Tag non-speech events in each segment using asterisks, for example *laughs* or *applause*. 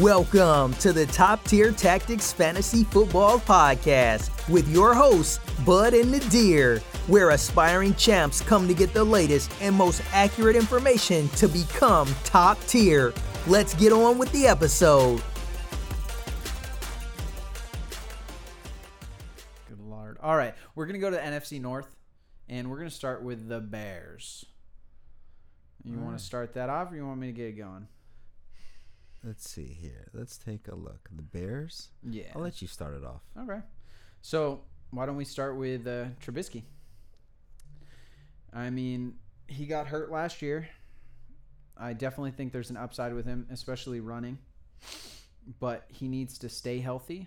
Welcome to the Top Tier Tactics Fantasy Football Podcast with your hosts, Bud and Nadir, where aspiring champs come to get the latest and most accurate information to become top tier. Let's get on with the episode. Good lord. All right, we're gonna go to the NFC North, and we're gonna start with the Bears. You want to start that off, or you want me to get it going? Let's see here. Let's take a look. The Bears. Yeah. I'll let you start it off. Okay. So why don't we start with uh, Trubisky? I mean, he got hurt last year. I definitely think there's an upside with him, especially running. But he needs to stay healthy.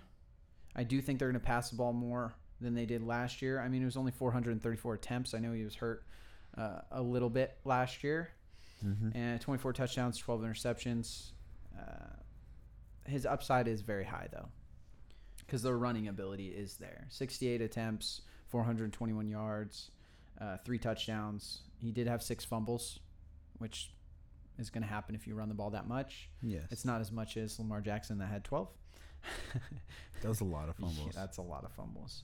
I do think they're going to pass the ball more than they did last year. I mean, it was only 434 attempts. I know he was hurt uh, a little bit last year, Mm-hmm. and 24 touchdowns, 12 interceptions. Uh, his upside is very high though, because the running ability is there. 68 attempts, 421 yards, uh, three touchdowns. He did have six fumbles, which is going to happen if you run the ball that much. Yes. It's not as much as Lamar Jackson that had 12. *laughs* that was a lot of *laughs* Yeah, fumbles. that's a lot of fumbles.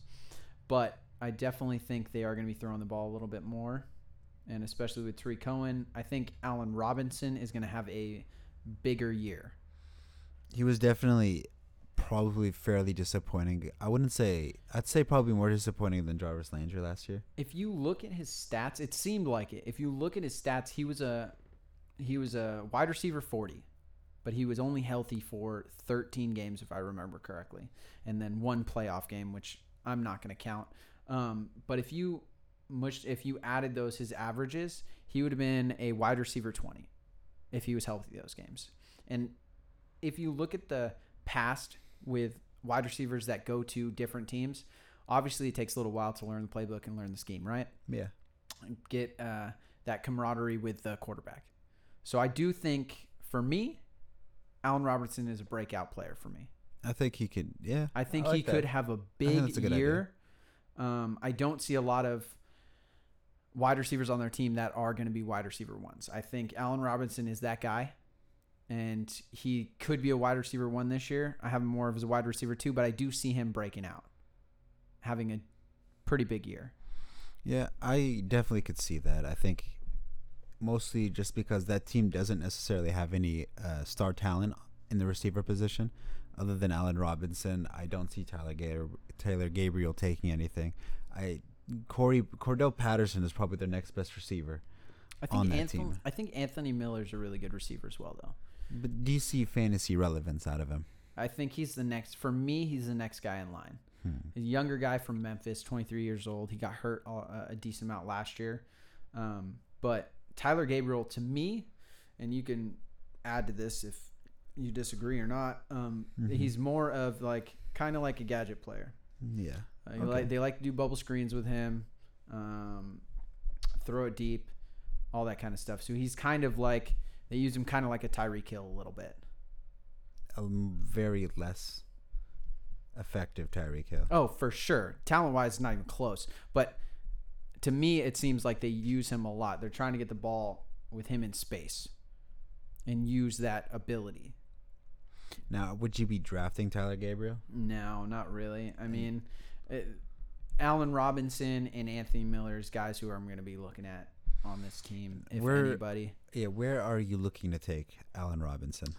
But I definitely think they are going to be throwing the ball a little bit more. And especially with Tarik Cohen, I think Allen Robinson is going to have a bigger year. he was definitely probably fairly disappointing. I wouldn't say. I'd say probably more disappointing than Jarvis Landry last year. If you look at his stats, it seemed like it. If you look at his stats, he was a he was a wide receiver 40, but he was only healthy for 13 games if I remember correctly, and then one playoff game which I'm not going to count. Um, but if you much if you added those his averages, he would have been a wide receiver 20 if he was healthy those games. And if you look at the past with wide receivers that go to different teams, obviously it takes a little while to learn the playbook and learn the scheme, right? Yeah. Get uh, that camaraderie with the quarterback. So I do think for me, Allen Robertson is a breakout player for me. I think he could. Yeah. I think like he could have a big a year. Um, I don't see a lot of wide receivers on their team that are going to be wide receiver ones. I think Allen Robinson is that guy, and he could be a wide receiver one this year. I have him more of as a wide receiver two, but I do see him breaking out, having a pretty big year. Yeah, I definitely could see that. I think mostly just because that team doesn't necessarily have any uh, star talent in the receiver position, other than Allen Robinson. I don't see Tyler Taylor Gabriel taking anything. I Corey Cordell Patterson is probably their next best receiver. I think On that Anthony, team. I think Anthony Miller's a really good receiver as well, though. But do you see fantasy relevance out of him? I think he's the next. For me, he's the next guy in line. Hmm. a younger guy from Memphis, 23 years old. He got hurt a, a decent amount last year. Um, but Tyler Gabriel, to me, and you can add to this if you disagree or not, um, Mhm. he's more of like kind of like a gadget player. Yeah. Uh, Okay. like, they like to do bubble screens with him, um, throw it deep, all that kind of stuff. So he's kind of like they use him kind of like a Tyree Kill a little bit. A very less effective Tyree Kill. Oh, for sure. Talent wise, not even close. But to me, it seems like they use him a lot. They're trying to get the ball with him in space and use that ability. Now, would you be drafting Tyler Gabriel? No, not really. I mean, it, Allen Robinson and Anthony Miller is guys who I'm going to be looking at on this team, if We're- anybody. Yeah. Where are you looking to take Allen Robinson?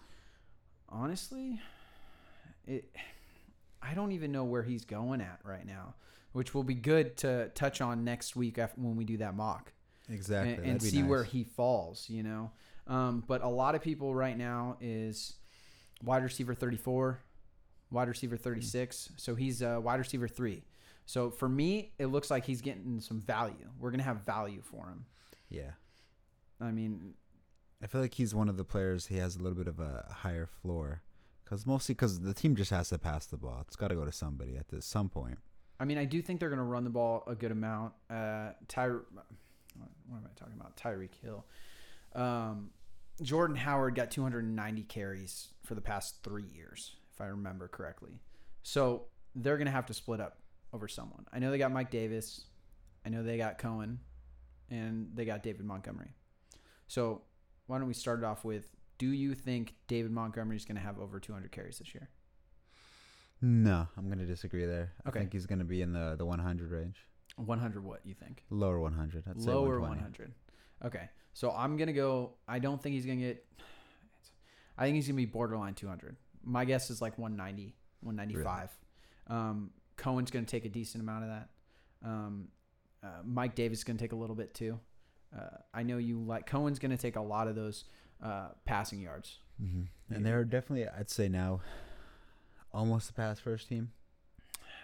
Honestly, it. I don't even know where he's going at right now, which will be good to touch on next week after, when we do that mock. Exactly. and, and see where he falls, you know. Um, but a lot of people right now is wide receiver 34, wide receiver 36. So he's a wide receiver three. So for me, it looks like he's getting some value. We're gonna have value for him. Yeah. I mean, I feel like he's one of the players. He has a little bit of a higher floor, because mostly because the team just has to pass the ball. It's got to go to somebody at this, some point. I mean, I do think they're gonna run the ball a good amount. Uh, Ty, what am I talking about? Tyreek Hill. Um, Jordan Howard got 290 carries for the past three years, if I remember correctly. So they're gonna have to split up over someone. I know they got Mike Davis. I know they got Cohen, and they got David Montgomery. So why don't we start it off with Do you think David Montgomery is going to have over 200 carries this year? No, I'm gonna disagree there. Okay. I think he's gonna be in the the 100 range, 100 what you think? lower 100. I'd say Lower 120. 100. Okay. So I'm going to go I don't think he's going to get I think he's going to be borderline 200. My guess is like 190, 195. Um, Cohen's going to take a decent amount of that. Um, uh, Mike Davis is going to take a little bit too. Uh, I know you like Cohen's going to take a lot of those uh, passing yards. hmm Yeah. And they're definitely, I'd say now, almost a pass first team.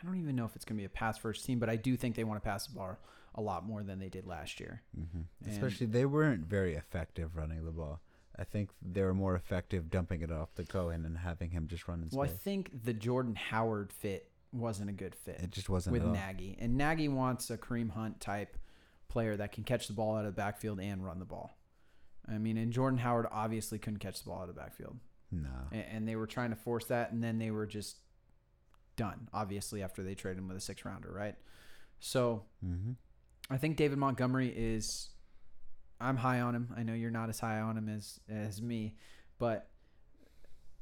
I don't even know if it's going to be a pass first team, but I do think they want to pass the ball a lot more than they did last year. hmm Especially, they weren't very effective running the ball. I think they were more effective dumping it off to Cohen and having him just run in space. Well, I think the Jordan Howard fit wasn't a good fit. it just wasn't with. Nagy. And Nagy wants a Kareem Hunt type player that can catch the ball out of the backfield and run the ball. I mean, and Jordan Howard obviously couldn't catch the ball out of the backfield. No. And, and they were trying to force that, and then they were just done, obviously, after they traded him with a six rounder, right? So hmm I think David Montgomery is. I'm high on him. I know you're not as high on him as as me, but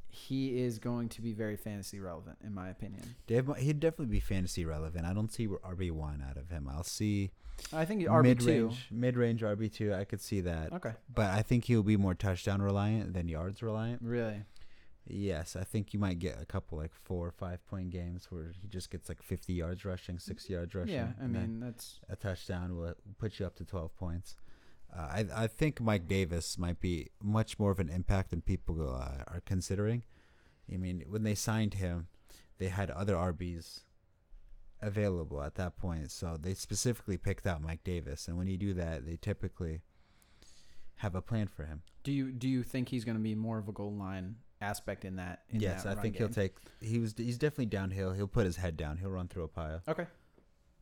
he is going to be very fantasy relevant, in my opinion. Dave, he'd definitely be fantasy relevant. I don't see RB one out of him. I'll see I think RB two. mid range RB two. I could see that, Okay, but I think he'll be more touchdown reliant than yards reliant. really. Yes, I think you might get a couple like four or five point games where he just gets like fifty yards rushing, sixty yards rushing. Yeah, I mean that's a touchdown will put you up to twelve points. Uh, I I think Mike Davis might be much more of an impact than people uh, are considering. I mean, when they signed him, they had other RBs available at that point, so they specifically picked out Mike Davis. And when you do that, they typically have a plan for him. Do you do you think he's going to be more of a goal line aspect in that? In yes, that I think he'll take. He was. He's definitely downhill. He'll put his head down. He'll run through a pile. Okay,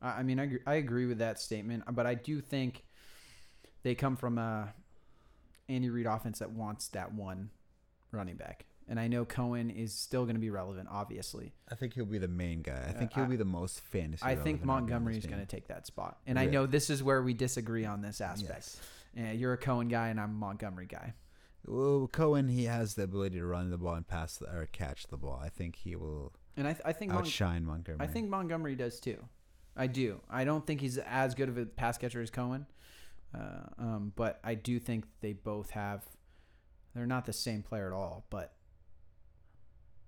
I, I mean I agree, I agree with that statement, but I do think they come from a Andy Reid offense that wants that one running back, and I know Cohen is still going to be relevant. Obviously, I think he'll be the main guy. I Uh, think he'll I- be the most fantasy. I think relevant RB on this Montgomery is going to take that spot, and I know this is where we disagree on this aspect. Yes. Uh, you're a Cohen guy, and I'm a Montgomery guy. Well, Cohen, he has the ability to run the ball and pass the, or catch the ball. I think he will And I, th- I think Mon- outshine Montgomery. I think Montgomery does too. I do. I don't think he's as good of a pass catcher as Cohen, uh, um, but I do think they both have. They're not the same player at all, but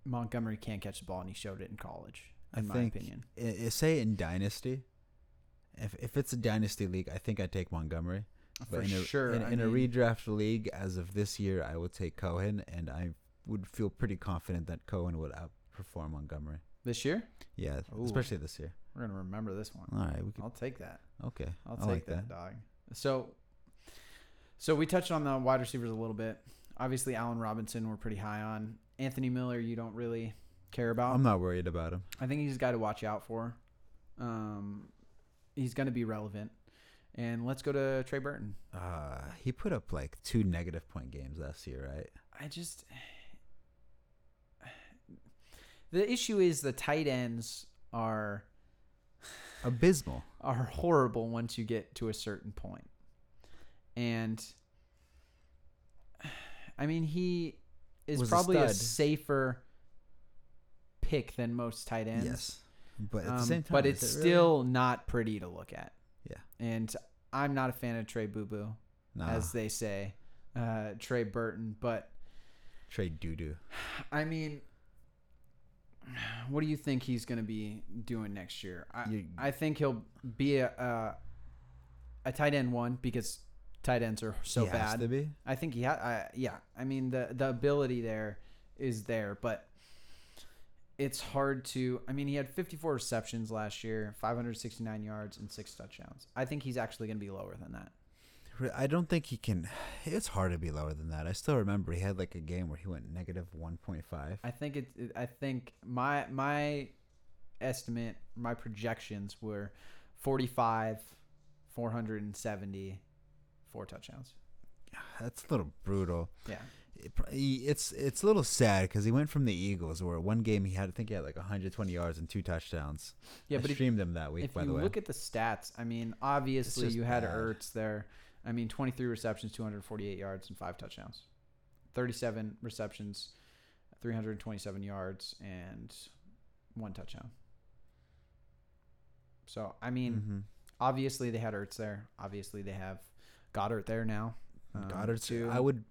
Montgomery can't catch the ball, and he showed it in college. In I my think opinion, I- I say in dynasty. If if it's a dynasty league, I think I take Montgomery. for in a, sure. in, in a redraft league, as of this year, I would take Cohen, and I would feel pretty confident that Cohen would outperform Montgomery. this year, Yeah, Ooh. especially this year. we're gonna remember this one. All right, we could, I'll take that. okay. I'll take like that, dog. So, so we touched on the wide receivers a little bit. Obviously, Allen Robinson we're pretty high on. Anthony Miller, you don't really care about. I'm not worried about him. I think he's a guy to watch out for. Um, he's going to be relevant. And let's go to Trey Burton. Uh, he put up like two negative point games last year, right? I just *sighs* the issue is the tight ends are Abysmal. are horrible once you get to a certain point. And I mean, he is Was a probably a, stud. safer pick than most tight ends. Yes, but at the Um, same time, but is it's it really? still not pretty to look at. Yeah. And I'm not a fan of Trey Boo Boo, nah, as they say, uh, Trey Burton. But Trey doo doo. I mean, what do you think he's going to be doing next year? I, You- I think he'll be a, a a tight end one because tight ends are so he has bad. to be. I think he had. I yeah. I mean the the ability there is there, but it's hard to. I mean, he had 54 receptions last year, 569 yards, and six touchdowns. I think he's actually going to be lower than that. I don't think he can. It's hard to be lower than that. I still remember he had like a game where he went negative one point five. I think it, it. I think my my estimate, my projections were forty five, four hundred and seventy, four touchdowns. That's a little brutal. Yeah. It, it's it's a little sad because he went from the Eagles, where one game he had, I think he had like 120 yards and two touchdowns. Yeah, I but if, streamed him that week, if by you the way. look at the stats, I mean, obviously you had bad. Ertz there. I mean, 23 receptions, 248 yards, and five touchdowns. 37 receptions, 327 yards, and one touchdown. So I mean, Mhm. obviously they had Ertz there. Obviously they have Goedert there now. um, Goedert. too. I would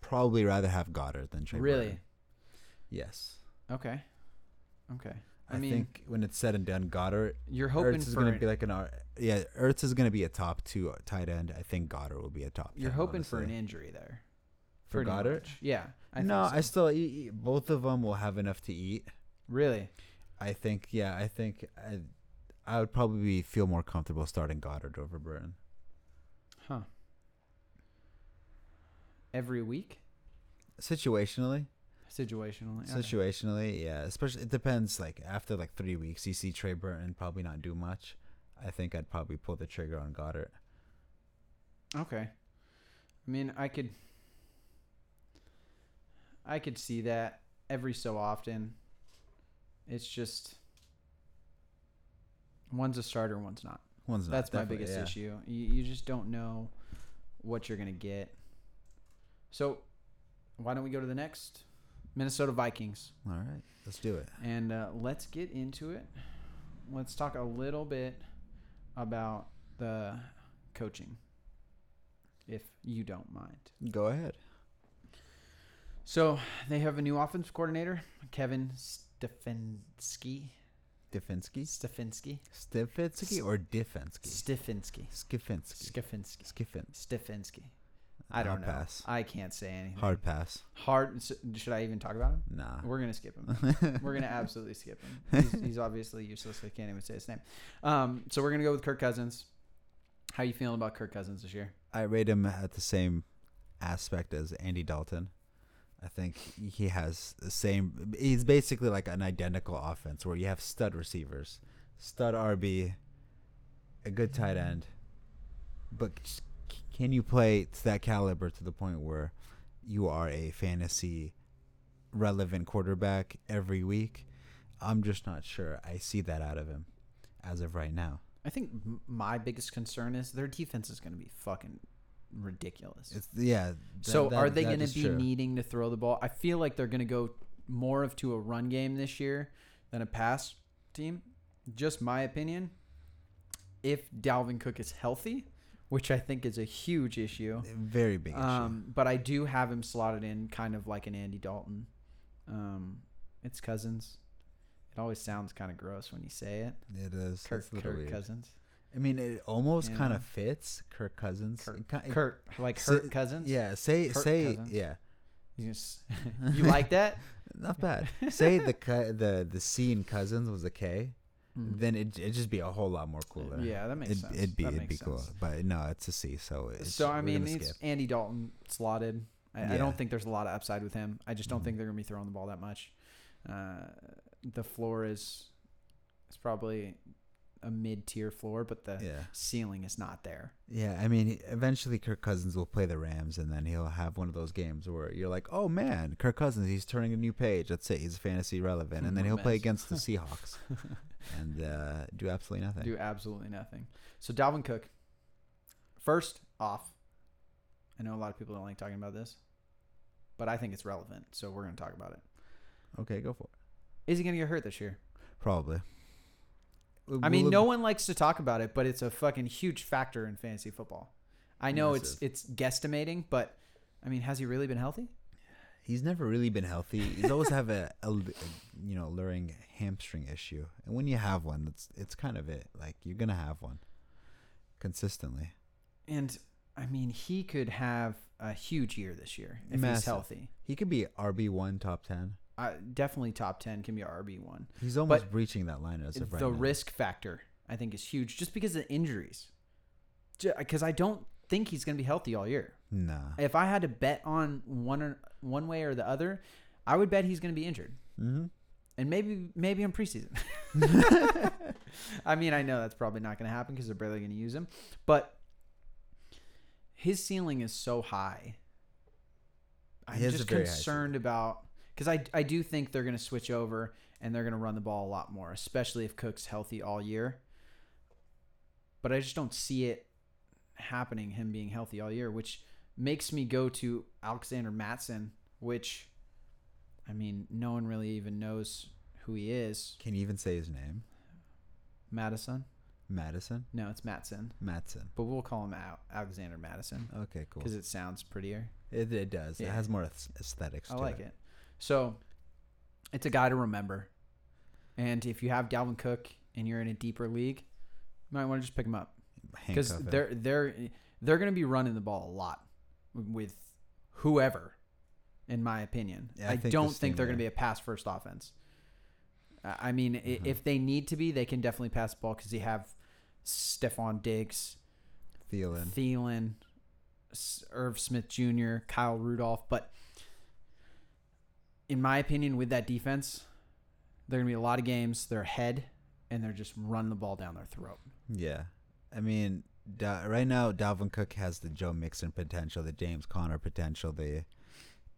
probably rather have Goedert than Trey. really Burton. Yes. okay. Okay. I, I, mean, think when it's said and done, Goedert you're hoping Ertz is for going to be like an R- yeah. Ertz is going to be a top two uh, tight end. I think Goedert will be a top. you're 10, hoping for an injury there. for pretty Goedert. much. Yeah. I no, so. I still eat, eat- both of them will have enough to eat. really. I think yeah. I think I, I would probably feel more comfortable starting Goedert over Burton. Huh. Every week, Situationally, situationally. Okay. situationally, yeah. Especially it depends. Like after like three weeks, you see Trey Burton probably not do much. I think I'd probably pull the trigger on Goedert. Okay. I mean, I could I could see that every so often. It's just one's a starter, one's not. One's not. That's my biggest yeah. issue. You, you just don't know what you're going to get. So, why don't we go to the next Minnesota Vikings All right, let's do it. and uh, let's get into it. Let's talk a little bit about the coaching, if you don't mind. Go ahead. So they have a new offense coordinator, Kevin Stefanski. Stefanski, Stefanski. Stefanski, or Diffensky? Stefanski. Skifinsky. Stefanski. Skiffin. Stefanski. I don't Hard know. pass. I can't say anything. Hard pass. Hard. Should I even talk about him? Nah. We're gonna skip him. *laughs* We're gonna absolutely skip him. He's, he's obviously useless. I can't even say his name. Um, so we're gonna go with Kirk Cousins. How are you feeling about Kirk Cousins this year? I rate him at the same aspect as Andy Dalton. I think he has the same. He's basically like an identical offense where you have stud receivers, stud RB, a good tight end, but can you play to that caliber to the point where you are a fantasy relevant quarterback every week? I'm just not sure. I see that out of him as of right now. I think my biggest concern is their defense is gonna be fucking ridiculous. It's yeah. So that- are they going to be true. needing to throw the ball? I feel like they're going to go more of to a run game this year than a pass team. Just my opinion. If Dalvin Cook is healthy, which I think is a huge issue, Very big issue. um, but I do have him slotted in kind of like an Andy Dalton. Um, it's Cousins. It always sounds kind of gross when you say it. It is. Kirk, It's a little Kirk weird. Cousins. I mean, it almost kind of fits Kirk Cousins. Kurt, It ki- it- Kurt like say- Cousins. Yeah, say Kirk say Cousins. yeah. You, just, *laughs* you like that? *laughs* Not bad. say the the the C in Cousins was a K, Mm. then it it'd just be a whole lot more cooler. Yeah, that makes it'd, sense. It'd be That it'd be cool, sense. but no, it's a C. So it's, So I mean, it's skip. Andy Dalton slotted. I, I don't think there's a lot of upside with him. I just don't Mhm. think they're gonna be throwing the ball that much. Uh, the floor is is probably a mid tier floor, but the yeah, ceiling is not there. yeah. I mean, eventually Kirk Cousins will play the Rams, and then he'll have one of those games where you're like, oh man, Kirk Cousins, he's turning a new page. Let's say he's fantasy relevant, *laughs* and then he'll play against the *laughs* Seahawks *laughs* and uh, do absolutely nothing. Do absolutely nothing. So Dalvin Cook, first off, I know a lot of people don't like talking about this, but I think it's relevant, so we're gonna talk about it. Okay, go for it. Is he gonna get hurt this year? Probably. I mean, Will- no one likes to talk about it, but it's a fucking huge factor in fantasy football. I know Massive. it's it's guesstimating, but I mean, has he really been healthy? He's never really been healthy. He's always have a, a, you know luring hamstring issue, and when you have one, it's it's kind of it. Like you're gonna have one consistently. And I mean, he could have a huge year this year if he's healthy. He could be RB one top ten. Uh, definitely top ten can be RB one. He's almost breaching that line as of right the now. risk factor, I think, is huge just because of injuries. Because I don't think he's going to be healthy all year. Nah. If I had to bet on one or one way or the other, I would bet he's going to be injured. Mm-hmm. and maybe maybe in preseason. *laughs* I mean, I know that's probably not going to happen because they're barely going to use him, but his ceiling is so high. I'm just a very high concerned about because I I do think they're going to switch over and they're going to run the ball a lot more, especially if Cook's healthy all year. But I just don't see it happening. Him being healthy all year, which makes me go to Alexander Matson which, I mean, no one really even knows who he is. Can you even say his name? Madison? Madison? No, it's Matson, Matson. but we'll call him Al- Alexander Madison Okay, cool. because it sounds prettier. It, it does. It has more aesthetics. I like it. So, it's a guy to remember. And if you have Dalvin Cook and you're in a deeper league, you might want to just pick him up because they're they're they're going to be running the ball a lot with whoever, in my opinion. Yeah, I I, think don't think they're going to be a pass first offense. I mean, i Mhm. if they need to be, they can definitely pass the ball because they have Stefon Diggs, Thielen. Thielen, Irv Smith Jr., Kyle Rudolph. But in my opinion, with that defense, there are going to be a lot of games. They're ahead, and they're just running the ball down their throat. Yeah. I mean, da- right now, Dalvin Cook has the Joe Mixon potential, the James Conner potential, the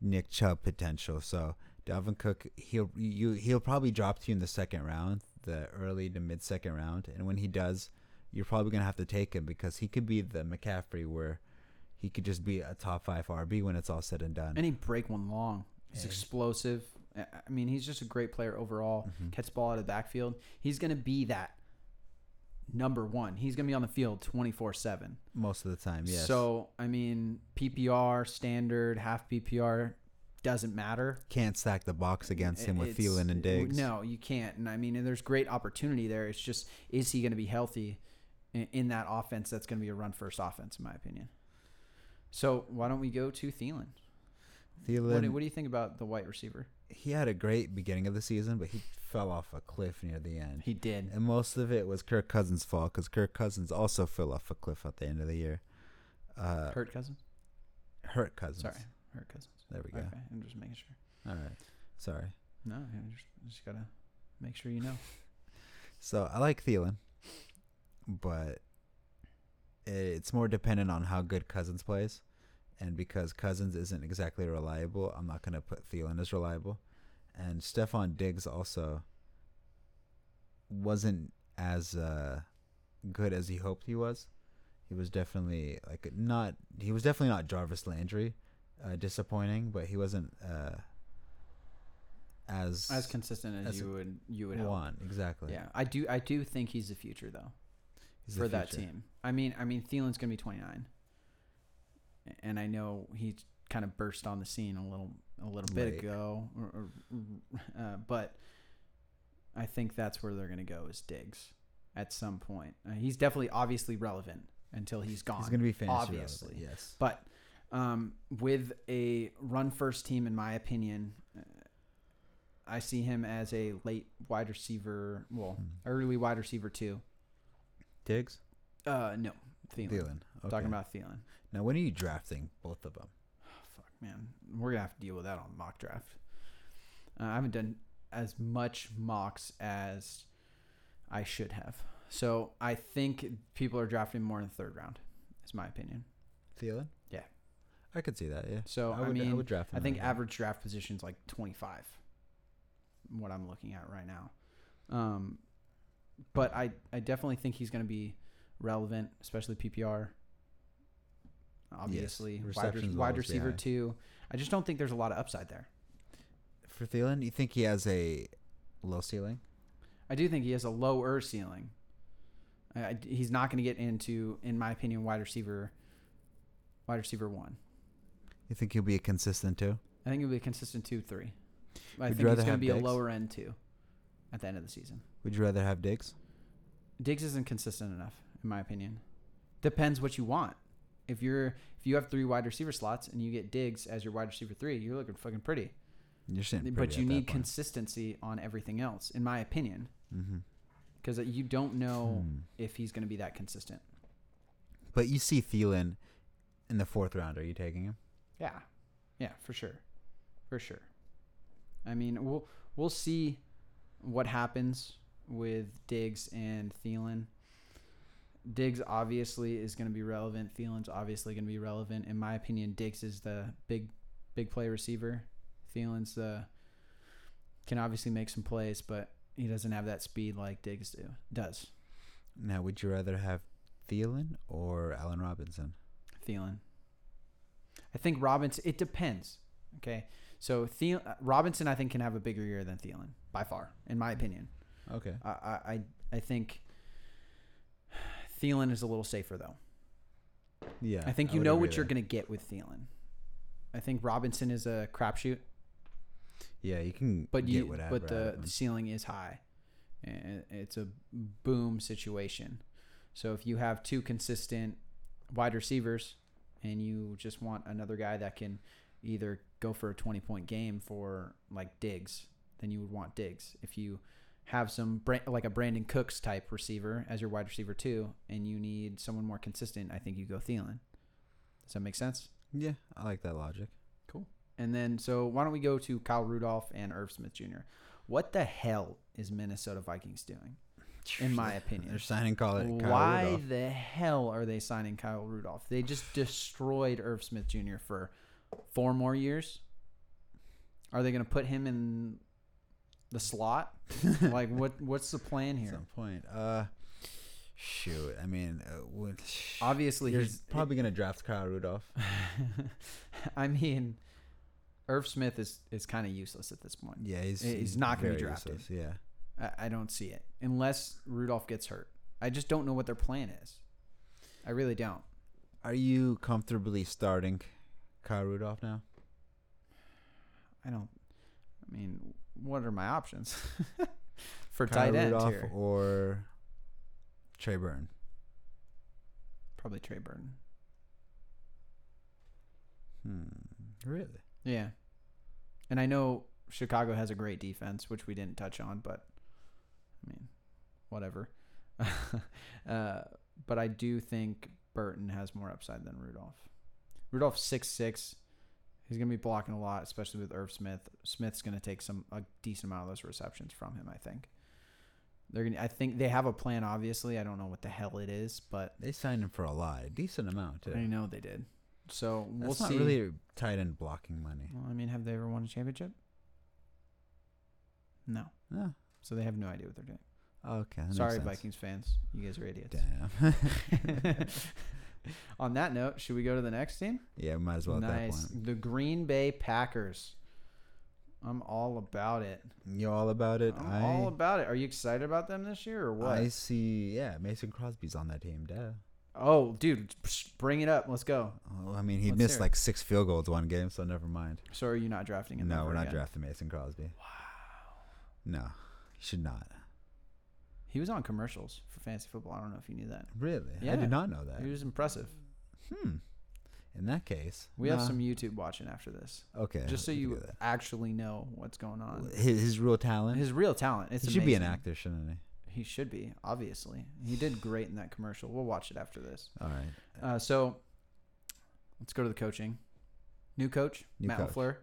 Nick Chubb potential. So Dalvin Cook, he'll you he'll probably drop to you in the second round, the early to mid second round, and when he does, you're probably gonna have to take him because he could be the McCaffrey where he could just be a top five RB when it's all said and done. And he break one long. He's Yeah. explosive. I mean, he's just a great player overall. Mhm. Catch ball out of the backfield. He's going to be that number one. He's going to be on the field 24 7. Most of the time, yes. So, I mean, PPR, standard, half PPR doesn't matter. can't stack the box against him with It's- Thielen and Diggs. No, you can't. And I mean, and there's great opportunity there. It's just, is he going to be healthy in, in that offense that's going to be a run first offense, in my opinion? So, why don't we go to Thielen? Thielen, What, what do you think about the white receiver? He had a great beginning of the season, but he fell off a cliff near the end. He did. And most of it was Kirk Cousins' fault because Kirk Cousins also fell off a cliff at the end of the year. Uh, Hurt Cousins? hurt Cousins. Sorry. Hurt Cousins. There we go. Okay, I'm just making sure. All right. Sorry. No, I just, just got to make sure you know. *laughs* So I like Thielen, but it's more dependent on how good Cousins plays. And because Cousins isn't exactly reliable, I'm not going to put Thielen as reliable. And Stefon Diggs also wasn't as uh, good as he hoped he was. He was definitely like not. He was definitely not Jarvis Landry, uh, disappointing, but he wasn't uh, as As consistent as, as you would you would hope. one exactly. Yeah, I do I do think he's the future though He's the for that team. I mean, I mean Thielen's going to be 29. And I know he kind of burst on the scene a little a little bit Late. ago or, or, uh, but I think that's where they're going to go is Diggs at some point. Uh, he's definitely obviously relevant until he's gone. He's going to be fantasy obviously. relevant, Yes. But um, with a run first team, in my opinion, uh, I see him as a late wide receiver. Well, Hmm. early wide receiver too. Diggs, Uh, no, Thielen. Thielen. Okay. Talking about Thielen. Now, when are you drafting both of them? Fuck, man, we're gonna have to deal with that on mock draft. Uh, I haven't done as much mocks as I should have. So I think people are drafting more in the third round. Is my opinion. Thielen. Yeah. I could see that. Yeah. So I, would, mean, would draft. I think average draft position is like 25. What I'm looking at right now. Um, but I, I definitely think he's going to be relevant, especially PPR. Obviously, wide, receptions re- wide receiver too. I just don't think there's a lot of upside there. for Thielen, you think he has a low ceiling? I do think he has a lower ceiling. I, he's not going to get into, in my opinion, wide receiver, wide receiver one. You think he'll be a consistent two? I think he'll be a consistent two, three. I Would think he's going to be a lower end two at the end of the season. Would you rather have Diggs? Diggs isn't consistent enough, in my opinion. Depends what you want. If you're if you have three wide receiver slots and you get Diggs as your wide receiver three, you're looking fucking pretty. You're sitting but you need consistency on everything else, in my opinion, because you don't know Hmm. if he's going to be that consistent. But you see Thielen in the fourth round. Are you taking him? Yeah, yeah, for sure, for sure. I mean, we'll we'll see what happens with Diggs and Thielen. Diggs obviously is going to be relevant. Thielen's obviously going to be relevant. In my opinion, Diggs is the big, big play receiver. Thielen's the can obviously make some plays, but he doesn't have that speed like Diggs do does. Now, would you rather have Thielen or Allen Robinson? Thielen. I think Robinson. It depends. Okay, So Thiel- uh, Robinson, I think, can have a bigger year than Thielen by far, in my opinion. Okay. I I I, I think Thielen is a little safer though. Yeah. I think you would know what you're gonna get with Thielen. I think Robinson is a crapshoot, Yeah, you can but you whatever. but the, the ceiling is high. And It's a boom situation. So if you have two consistent wide receivers and you just want another guy that can either go for a 20 point game for like Diggs, then you would want Diggs. If you have some Bra- like a Brandin Cooks type receiver as your wide receiver too, and you need someone more consistent, I think you go Thielen. Does that make sense? yeah, I like that logic. Cool. And then, so why don't we go to Kyle Rudolph and Irv Smith Jr.? What the hell is Minnesota Vikings doing? In my *laughs* opinion. They're signing Kyle, Kyle Why Rudolph. the hell are they signing Kyle Rudolph? They just destroyed Irv Smith Jr. for four more years. Are they going to put him in the slot? *laughs* like, what? What's the plan here? At some point. Uh, shoot. I mean, uh, what, Obviously, you're he's probably gonna draft Kyle Rudolph. *laughs* I mean, Irv Smith is is kind of useless at this point. Yeah, he's He's not gonna be drafted. useless, Yeah. I, I don't see it unless Rudolph gets hurt. I just don't know what their plan is. I really don't. Are you comfortably starting Kyle Rudolph now? I don't. I mean, what are my options *laughs* for Kyle tight end Rudolph here? or Trey Burn. Probably Trey Burn. Hmm. Really? Yeah, and I know Chicago has a great defense, which we didn't touch on, but I mean, whatever. *laughs* uh, but I do think Burton has more upside than Rudolph. Rudolph six six. He's gonna be blocking a lot, especially with Irv Smith. Smith's gonna take some a decent amount of those receptions from him. I think. They're gonna. I think they have a plan. Obviously, I don't know what the hell it is, but They signed him for a lot, a decent amount too. I know they did. So we'll That's see. not really tight end blocking money. Well, I mean, have they ever won a championship? No. Yeah. So they have no idea what they're doing. Okay. that makes Sorry, sense. Vikings fans. You guys are idiots. Damn. *laughs* *laughs* On that note, should we go to the next team? yeah, we might as well nice. The Green Bay Packers. I'm all about it. You all about it? I'm I all about it. Are you excited about them this year or what? I see. Yeah, Mason Crosby's on that team. Duh. oh, dude, bring it up. Let's go. Oh, I mean, he Let's missed like six field goals one game, so never mind. So are you not drafting him? No, we're not again? drafting Mason Crosby. Wow. No, he should not. He was on commercials for fantasy football. I don't know if you knew that. Really? Yeah. I did not know that. He was impressive. Hmm. In that case, We have some YouTube watching after this, Okay. just so you actually know what's going on. his, his real talent. His real talent. It's he should be an actor, shouldn't he? He should be, obviously. He did great in that commercial. We'll watch it after this. All right. Uh, so let's go to the coaching. New coach, New Matt coach. LaFleur.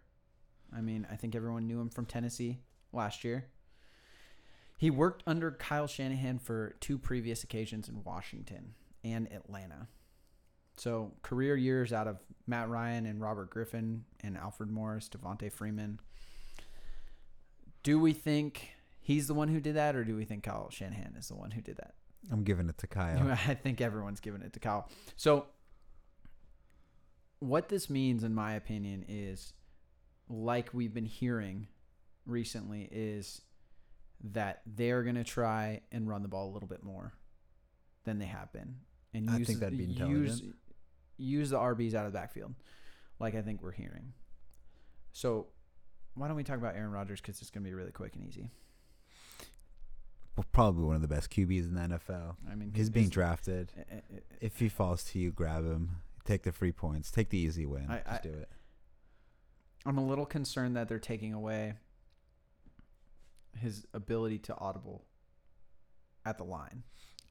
I mean, I think everyone knew him from Tennessee last year. He worked under Kyle Shanahan for two previous occasions in Washington and Atlanta. So career years out of Matt Ryan and Robert Griffin and Alfred Morris, Devonta Freeman. Do we think he's the one who did that, or do we think Kyle Shanahan is the one who did that? I'm giving it to Kyle. *laughs* I think everyone's giving it to Kyle. So, what this means, in my opinion, is like we've been hearing recently, is that they're going to try and run the ball a little bit more than they have been, and I use think that'd be use intelligent. use the RBs out of the backfield, like I think we're hearing. So, why don't we talk about Aaron Rodgers because it's going to be really quick and easy. Well, probably one of the best QBs in the NFL. I mean, He's being drafted. eh, eh, eh, If he falls to you, grab him. Take the free points. Take the easy win. I- Just I- do it. I'm a little concerned that they're taking away his ability to audible at the line.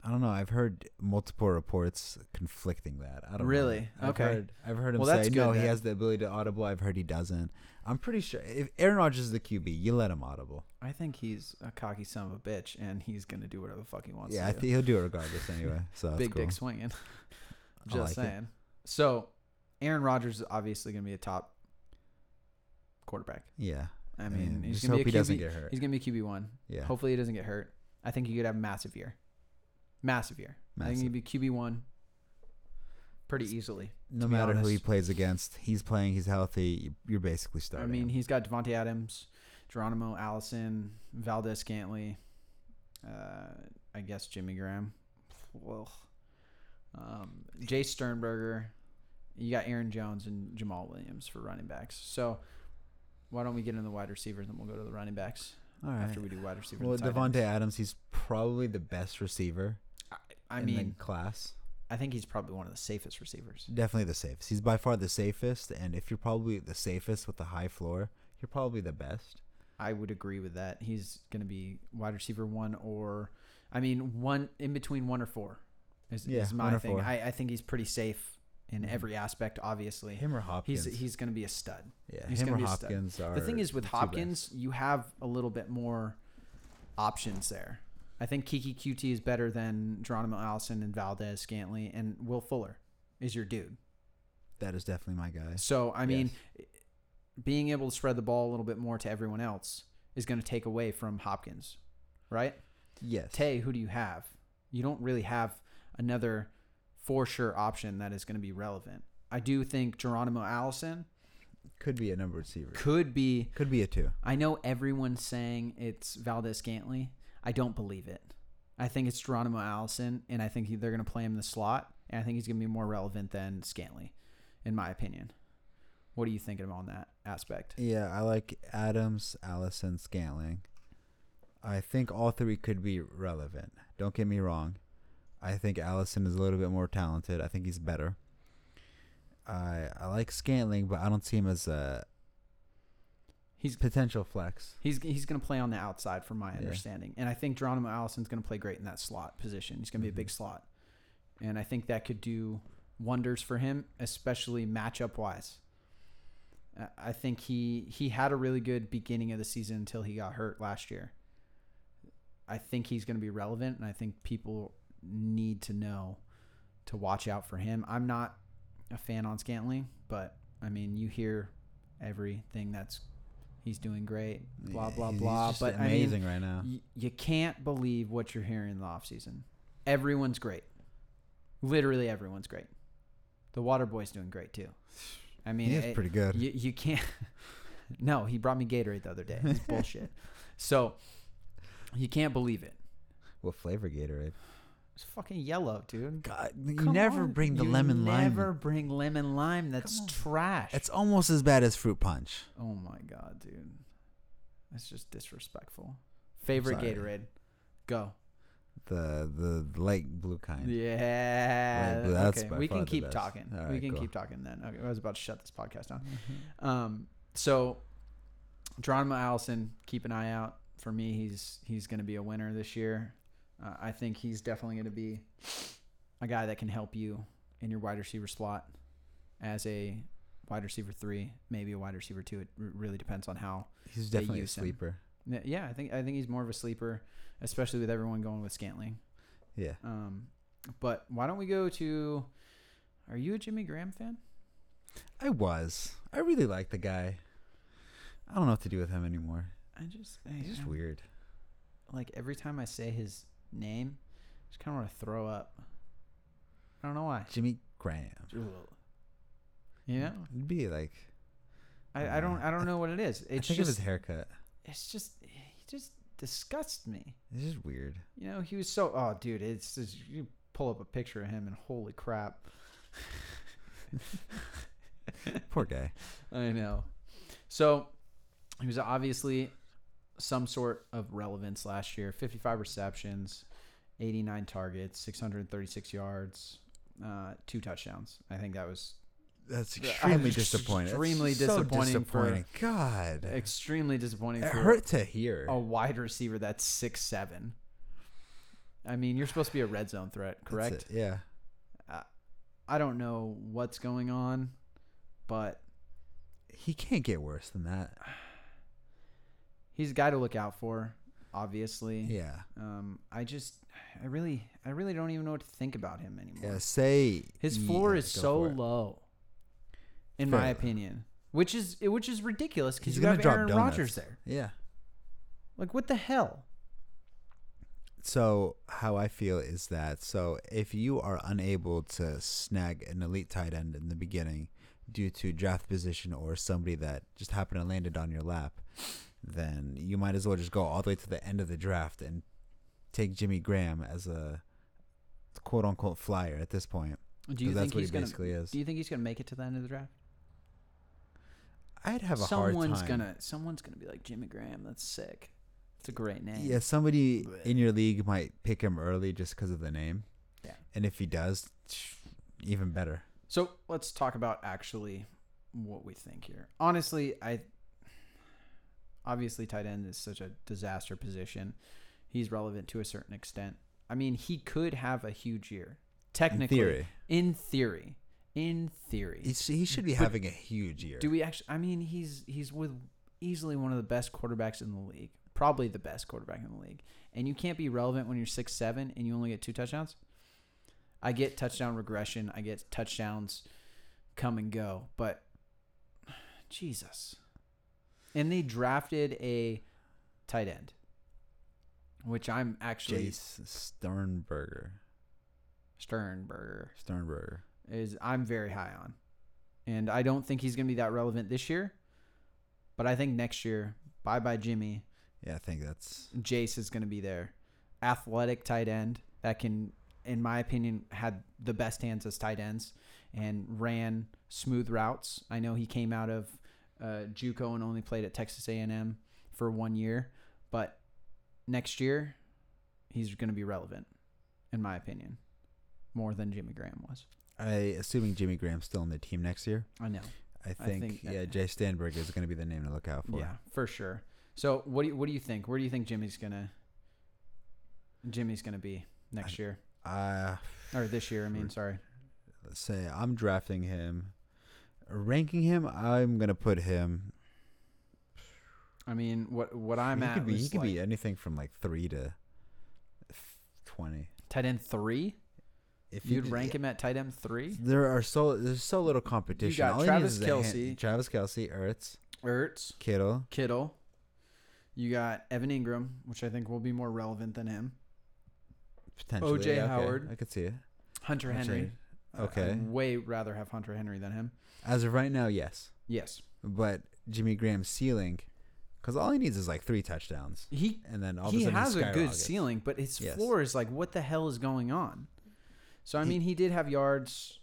I don't know. I've heard multiple reports conflicting that. I don't know. Really? I've Okay. Heard, I've heard him Well, say no. good He has the ability to audible. I've heard he doesn't. I'm pretty sure if Aaron Rodgers is the QB, you let him audible. I think he's a cocky son of a bitch, and he's gonna do whatever the fuck he wants Yeah, I think he'll do it regardless anyway. *laughs* So Big cool. dick swinging. *laughs* Just like it. saying. So, Aaron Rodgers is obviously gonna be a top quarterback. Yeah. I mean, And he's just gonna hope be he doesn't get hurt. He's gonna be QB one. Yeah. Hopefully, he doesn't get hurt. I think he could have a massive year. Massive year. I think he'd be QB one. pretty easily. No to be matter who he honest. plays against, he's playing. He's healthy. You're basically starting. I mean, him. he's got Davante Adams, Geronimo Allison, Valdez Scantley, uh, I guess Jimmy Graham, well, um, Jay Sternberger. You got Aaron Jones and Jamaal Williams for running backs. So why don't we get into the wide receivers and then we'll go to the running backs all right. after we do wide receiver. Well, and tight Davante ends. Adams, he's probably the best receiver. I in mean, the class. I think he's probably one of the safest receivers. Definitely the safest. He's by far the safest, and if you're probably the safest with the high floor, you're probably the best. I would agree with that. He's going to be wide receiver one or, I mean, one in between one or four is, Yeah, is my thing. I, I think he's pretty safe in Mhm. every aspect. Obviously, Him or Hopkins. he's he's going to be a stud. yeah, he's him or be a stud. Hopkins are. The thing is with Hopkins, you have a little bit more options there. I think Keke Coutee is better than Geronimo Allison and Valdez Scantley and Will Fuller is your dude. That is definitely my guy. So I mean, being able to spread the ball a little bit more to everyone else is going to take away from Hopkins, right? Yes. Tay, who do you have? You don't really have another for sure option that is going to be relevant. I do think Geronimo Allison Could be a number receiver. could be. Could be a two. I know everyone's saying it's Valdez Scantley. I don't believe it. I think it's Geronimo Allison, and I think they're going to play him in the slot, and I think he's going to be more relevant than Scantley, in my opinion. What are you thinking on that aspect? Yeah, I like Adams, Allison, Scantling. I think all three could be relevant. Don't get me wrong. I think Allison is a little bit more talented. I think he's better. I I like Scantling, but I don't see him as a He's potential flex. He's he's going to play on the outside, from my Yeah. understanding, and I think Geronimo Allison's going to play great in that slot position. He's going to be a big Mhm. slot, and I think that could do wonders for him, especially matchup wise. Uh, I think he he had a really good beginning of the season until he got hurt last year. I think he's going to be relevant, and I think people need to know to watch out for him. I'm not a fan on Scantling, but I mean, you hear everything that's he's doing great, blah blah blah. But I mean, amazing right now. y- you can't believe what you're hearing in the offseason. Everyone's great. Literally everyone's great. The water boy's doing great too. I mean, he's pretty good. you, you can't. *laughs* no, he brought me Gatorade the other day. It's *laughs* bullshit. So you can't believe it. what flavor Gatorade? It's fucking yellow, dude. God, you Come never on. bring the You lemon lime. Never bring lemon lime. That's Come on. trash. It's almost as bad as fruit punch. oh my god, dude. That's just disrespectful. Favorite sorry. Gatorade. Go. The the light blue kind. Yeah. Right, that's okay, by we far can the keep best. talking. All we right, can cool. keep talking then. Okay, I was about to shut this podcast down. Um, so Geronimo Allison, keep an eye out for me. He's he's going to be a winner this year. Uh, I think he's definitely going to be a guy that can help you in your wide receiver slot as a wide receiver three, maybe a wide receiver two. It r- really depends on how. He's definitely a use him. sleeper. Yeah, I think I think he's more of a sleeper, especially with everyone going with Scantling. Yeah. Um, but why don't we go to? Are you a Jimmy Graham fan? I was. I really like the guy. I don't know what to do with him anymore. I just, I, He's just I'm- weird. Like every time I say his name, I just kind of want to throw up. I don't know why. Jimmy Graham. You know, It'd be like I, I don't I don't know what it is. *laughs* I It's think of his haircut. it's just he just disgusts me. It's just weird. You know, he was so oh dude, it's just you pull up a picture of him and holy crap. Poor guy. *laughs* I know. So he was obviously some sort of relevance last year. 55 receptions, 89 targets, 636 yards, uh, two touchdowns. I think that was That's extremely disappointing. That's extremely so disappointing for- God, extremely disappointing for hurt to hear. a wide receiver that's six seven. I mean, you're supposed to be a red zone threat, That's correct? it, Yeah. I don't know what's going on, but He can't get worse than that. He's a guy to look out for. Obviously, Yeah. Um, I just, I really, I really don't even know what to think about him anymore. Yeah. Say His yeah, floor is so low, in my Fair. opinion, which is which is ridiculous because you have drop Aaron. Rodgers there. Yeah. Like, what the hell? so how I feel is that so if you are unable to snag an elite tight end in the beginning due to draft position or somebody that just happened to landed on your lap, then you might as well just go all the way to the end of the draft and take Jimmy Graham as a quote unquote flyer at this point. Do you think what he's he gonna? basically is. Do you think he's gonna make it to the end of the draft? I'd have a someone's hard time. gonna someone's gonna be like Jimmy Graham. That's sick. It's a great name. Yeah, somebody in your league might pick him early just because of the name. Yeah. And if he does, even better. So let's talk about actually what we think here. Honestly, I obviously tight end is such a disaster position. He's relevant to a certain extent. I mean, he could have a huge year. Technically, theory. in theory, in theory. He's, he should be But having a huge year. Do we actually? I mean, he's he's with easily one of the best quarterbacks in the league, probably the best quarterback in the league. And you can't be relevant when you're six seven and you only get two touchdowns. I get touchdown regression. I get touchdowns come and go, but *sighs* Jesus. And they drafted a tight end, which I'm actually Jace Sternberger. Sternberger Sternberger. is I'm very high on. And I don't think he's going to be that relevant this year. But I think next year, bye bye Jimmy, Yeah, I think that's Jace is going to be there. Athletic tight end that can, in my opinion, had the best hands as tight ends and ran smooth routes. I know he came out of uh, JUCO and only played at Texas A&M for one year, but next year he's going to be relevant, in my opinion, more than Jimmy Graham was. I assuming Jimmy Graham's still on the team next year. I know. I think, think that- yeah, Jace Sternberger is going to be the name to look out for. Yeah, for sure. So what do you, what do you think? Where do you think Jimmy's gonna Jimmy's gonna be next year Uh, or this year? I mean, *sighs* sorry. let's say I'm drafting him, ranking him. I'm gonna put him. I mean, what what I'm he at could be. He could like be anything from like three to twenty. tight end three. If You'd rank him at tight end three. There are so there's so little competition. You got All Travis a hand- Travis Kelce, Ertz, Ertz, Kittle. Kittle. You got Evan Engram, which I think will be more relevant than him. Potentially, O.J. okay, Howard. I could see it. Hunter Henry. Okay. I'd way rather have Hunter Henry than him. As of right now, yes, Yes. but Jimmy Graham's ceiling, because all he needs is like three touchdowns, He and then all he of a sudden has a good ceiling, but his Yes. floor is like, what the hell is going on? So I He- mean, he did have yards.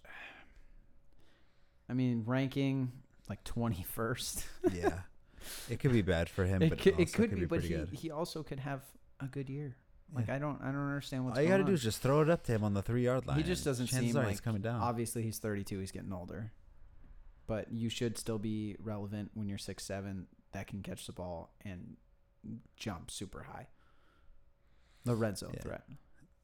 I mean, ranking like twenty first. *laughs* yeah, it could be bad for him, it but could, it could be, but pretty he, good. he also could have a good year. Like. I don't I don't understand what's All you gotta do is just throw it up to him on the three yard line. he just doesn't chances seem are like he's coming down. Obviously, he's thirty two. He's getting older, but you should still be relevant when you're six seven. That can catch the ball and jump super high. The red zone Yeah. threat.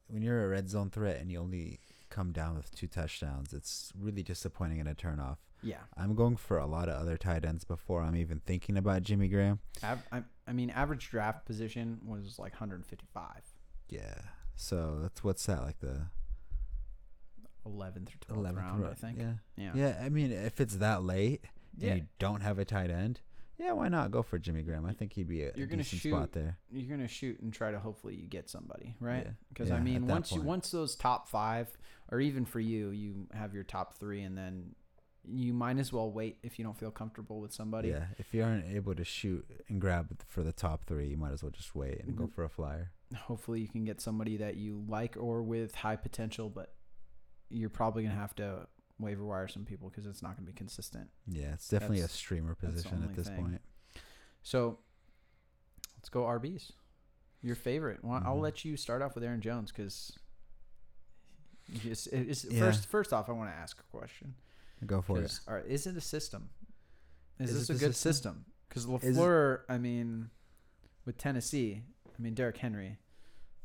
When you're a red zone threat and you only come down with two touchdowns, it's really disappointing and a turnoff. Yeah. I'm going for a lot of other tight ends before I'm even thinking about Jimmy Graham. Av- I, I mean, average draft position was like 155, Yeah. So that's what's that like the 11th or 12th 11th round, I think. Yeah. Yeah. Yeah. I mean, if it's that late and Yeah. you don't have a tight end, yeah, why not go for Jimmy Graham? I think he'd be a, You're gonna decent shoot spot there. You're gonna shoot and try to hopefully you get somebody, right? Because Yeah, I mean, once you once those top five, or even for you, you have your top three, and then you might as well wait if you don't feel comfortable with somebody. Yeah. If you aren't able to shoot and grab for the top three, you might as well just wait and go Mhm. for a flyer. Hopefully, you can get somebody that you like or with high potential, but you're probably gonna have to waiver wire some people because it's not gonna be consistent. Yeah, it's definitely That's- a streamer position at this thing. point. So let's go RBs. Your favorite? Well, I'll Mhm. let you start off with Aaron Jones because. Yeah. First, first off, I want to ask a question. Go for it. all right, is it a system? Is, Is this it a good system? Because Lafleur, I mean, with Tennessee, I mean Derrick Henry,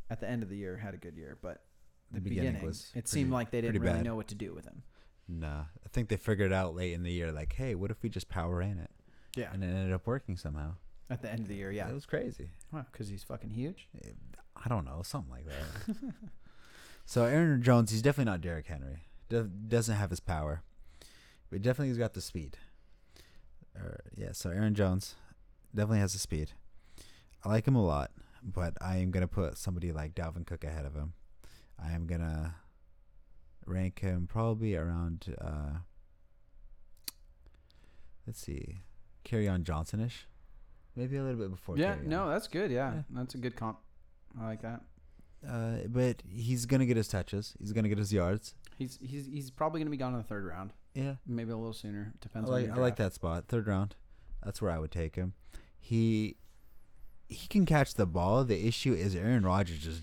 at the end of the year had a good year, but the, beginning, was it seemed pretty- like they didn't really bad. know what to do with him. Nah, I think they figured out late in the year, like, hey, what if we just power ran it? Yeah, And it ended up working somehow. at the end of the year, yeah, it was crazy. Wow, because he's fucking huge. Eh, I don't know, something like that. *laughs* so Aaron Jones, he's definitely not Derrick Henry. Do- doesn't have his power, but definitely he's got the speed. Uh, yeah, so Aaron Jones definitely has the speed. I like him a lot, but I am gonna put somebody like Dalvin Cook ahead of him. I am gonna rank him probably around. Uh, let's see, Kerryon Johnsonish, maybe a little bit before. yeah, no, that's good. Yeah, Yeah. that's a good comp. I like that. Uh, but he's gonna get his touches. He's gonna get his yards. He's he's he's probably gonna be gone in the third round, Yeah, maybe a little sooner. I Depends. on like I like that spot. Third round. That's where I would take him. He he can catch the ball. The issue is Aaron Rodgers just,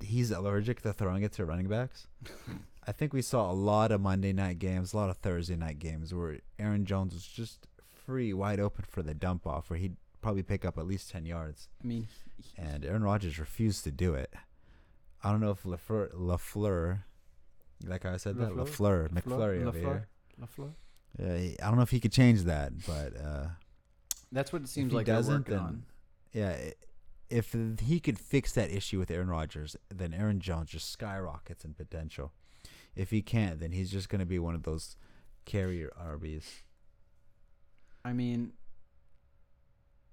he's allergic to throwing it to running backs. *laughs* I think we saw a lot of Monday night games, a lot of Thursday night games where Aaron Jones was just free, wide open for the dump off, where he'd probably pick up at least ten yards, I mean, and Aaron Rodgers refused to do it. I don't know if Lafleur, Lafleur like I said that LaFleur? Lafleur, McFlurry over here. LaFleur? Yeah, he- I don't know if he could change that, but uh, That's what it seems he like doesn't, then- on. Yeah, if he could fix that issue with Aaron Rodgers, then Aaron Jones just skyrockets in potential. If he can't, then he's just going to be one of those carrier RBs. I mean,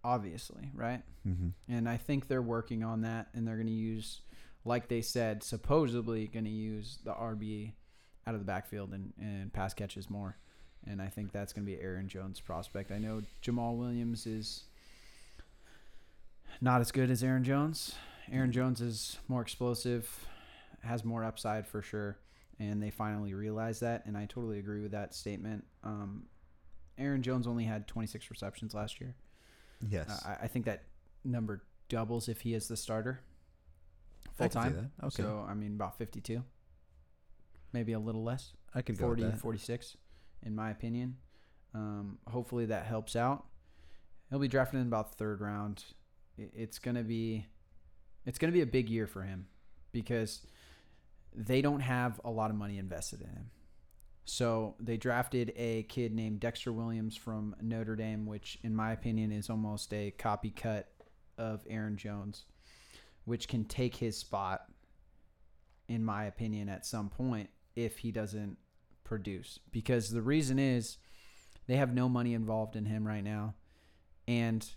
obviously, right? Mm-hmm. And I think they're working on that, and they're going to use, like they said, supposedly going to use the RB out of the backfield and, and pass catches more. And I think that's going to be Aaron Jones' prospect. I know Jamaal Williams is not as good as Aaron Jones. Aaron Jones is more explosive, has more upside for sure, and they finally realized that. And I totally agree with that statement. Um, Aaron Jones only had 26 receptions last year. Yes, Uh, I, I think that number doubles if he is the starter full time. Okay, So I mean about 52, maybe a little less, I could go 40, with 46, in my opinion. Um, hopefully that helps out. He'll be drafted in about third round. It's gonna be, it's gonna be a big year for him because they don't have a lot of money invested in him. So they drafted a kid named Dexter Williams from Notre Dame, which, in my opinion, is almost a copycat of Aaron Jones, which can take his spot, in my opinion, at some point if he doesn't produce. Because the reason is they have no money involved in him right now, and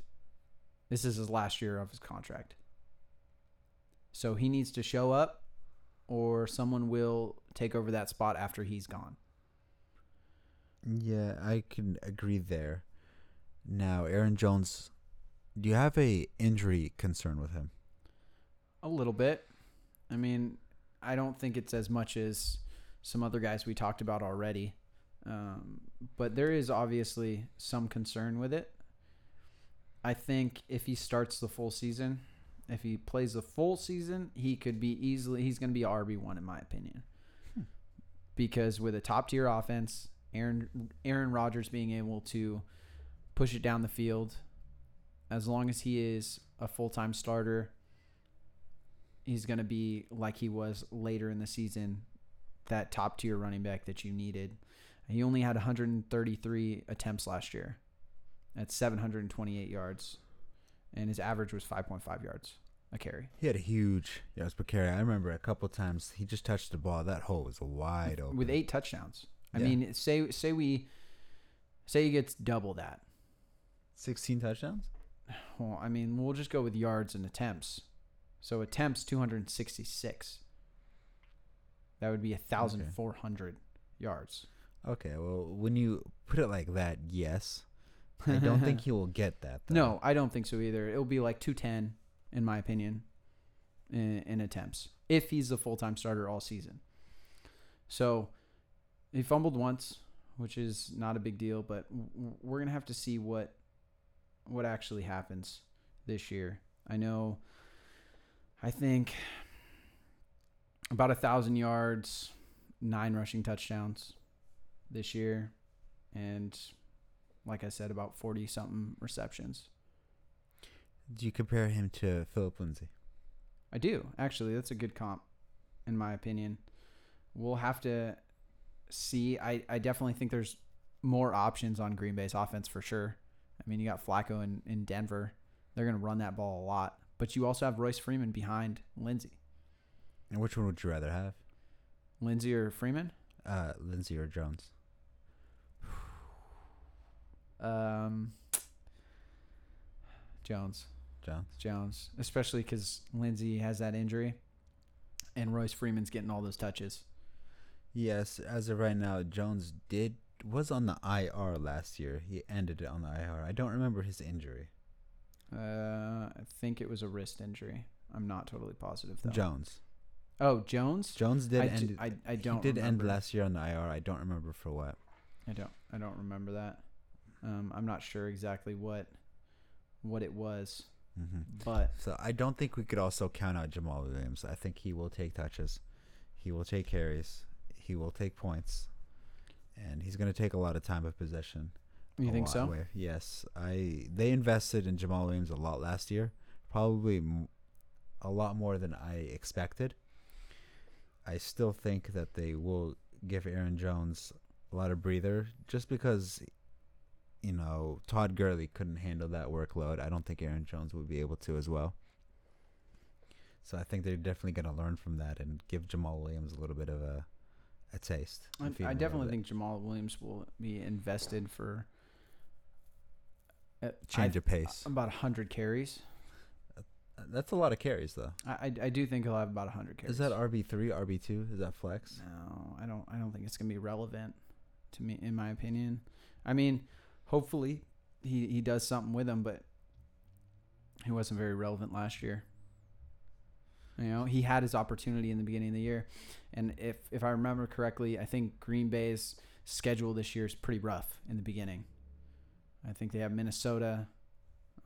this is his last year of his contract. So he needs to show up, or someone will take over that spot after he's gone. Yeah, I can agree there. Now, Aaron Jones, do you have a injury concern with him? A little bit. I mean, I don't think it's as much as some other guys we talked about already. Um, but there is obviously some concern with it. I think if he starts the full season, if he plays the full season, he could be easily, he's going to be RB1 in my opinion. Hmm. Because with a top tier offense, Aaron, Aaron Rodgers being able to push it down the field, as long as he is a full time starter, he's going to be like he was later in the season, that top tier running back that you needed. He only had 133 attempts last year at 728 yards, and his average was 5.5 yards a carry. He had a huge yards per carry. I remember a couple times he just touched the ball. That hole was wide open. with eight touchdowns. I Yeah. mean, say say we say he gets double that. 16 touchdowns? Well, I mean, we'll just go with yards and attempts. So attempts 266. That would be 1,400 yards. Okay, well, when you put it like that, yes. I don't think *laughs* he will get that. Though. No, I don't think so either. It'll be like 210, in my opinion, in, in attempts, if he's the full time starter all season. So he fumbled once, which is not a big deal, but we're going to have to see what what actually happens this year. I know, I think about a thousand yards, nine rushing touchdowns this year, and like I said, about forty something receptions. Do you compare him to Phillip Lindsay? I do actually. That's a good comp, in my opinion. We'll have to see. I, I definitely think there's more options on Green Bay's offense for sure. I mean, you got Flacco in, in Denver. They're going to run that ball a lot. But you also have Royce Freeman behind Lindsay. And which one would you rather have? Lindsay or Freeman? Uh, Lindsay or Jones? Um, Jones. Jones. Jones, especially because Lindsay has that injury, and Royce Freeman's getting all those touches. Yes, as of right now, Jones did was on the IR last year. He ended it on the IR. I don't remember his injury. Uh, I think it was a wrist injury. I'm not totally positive though. Jones. Oh, Jones. Jones did I, end. d- I, I don't. he did end last year on the IR. I don't remember for what. I don't. I don't remember that. Um, I'm not sure exactly what what it was, hmm but So I don't think we could also count out Jamaal Williams. I think he will take touches, he will take carries, he will take points, and he's going to take a lot of time of possession. you think so? away. Yes, I. They invested in Jamaal Williams a lot last year, probably m- a lot more than I expected. I still think that they will give Aaron Jones a lot of breather, just because, you know, Todd Gurley couldn't handle that workload. I don't think Aaron Jones would be able to as well. So I think they're definitely going to learn from that and give Jamaal Williams a little bit of a a taste. I, I him a little definitely think Jamaal Williams will be invested for uh, change I- of pace. about hundred carries. That's a lot of carries, though. I, I, I do think he'll have about hundred carries. Is that RB three, RB two? Is that flex? No, I don't. I don't think it's gonna be relevant to me, in my opinion. I mean, hopefully he he does something with him, but he wasn't very relevant last year. You know, he had his opportunity in the beginning of the year, and if if I remember correctly, I think Green Bay's schedule this year is pretty rough in the beginning. I think they have Minnesota.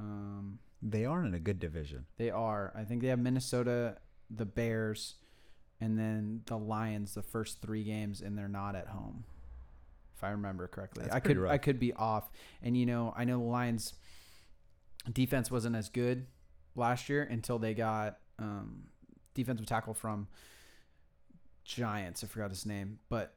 Um, They are in a good division. they are. I think they have Minnesota, the Bears, and then the Lions the first three games, and they're not at home. I remember correctly, That's I could I could be off. And you know, I know the Lions defense wasn't as good last year until they got um, defensive tackle from Giants. I forgot his name, but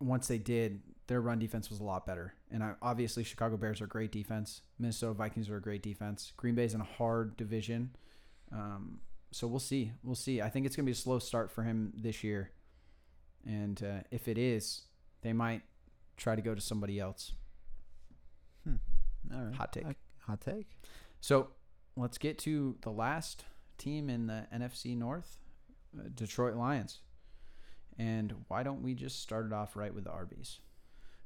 once they did, their run defense was a lot better. And I, obviously, Chicago Bears are great defense. Minnesota Vikings are a great defense. Green Bay's in a hard division. Um, so we'll see. We'll see. I think it's going to be a slow start for him this year. And uh, if it is, they might try to go to somebody else. All right. Hot take. I- hot take. So let's get to the last team in the NFC North, uh, Detroit Lions. And why don't we just start it off right with the RBs?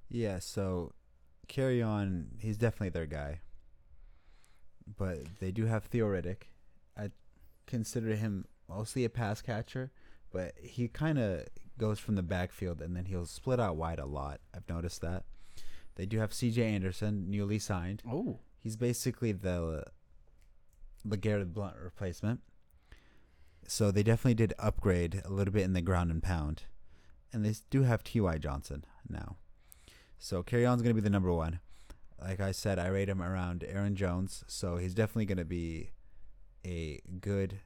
Yeah. So, Kerryon. He's definitely their guy. But they do have Theo Riddick. I consider him mostly a pass catcher, but he kind of goes from the backfield and then he'll split out wide a lot. I've noticed that. They do have C.J. Anderson, newly signed. Oh, He's basically the the Garrett Blunt replacement. So they definitely did upgrade a little bit in the ground and pound. And they do have T.Y. Johnson now. So Kerryon's going to be the number one. Like I said, I rate him around Aaron Jones. So he's definitely going to be a good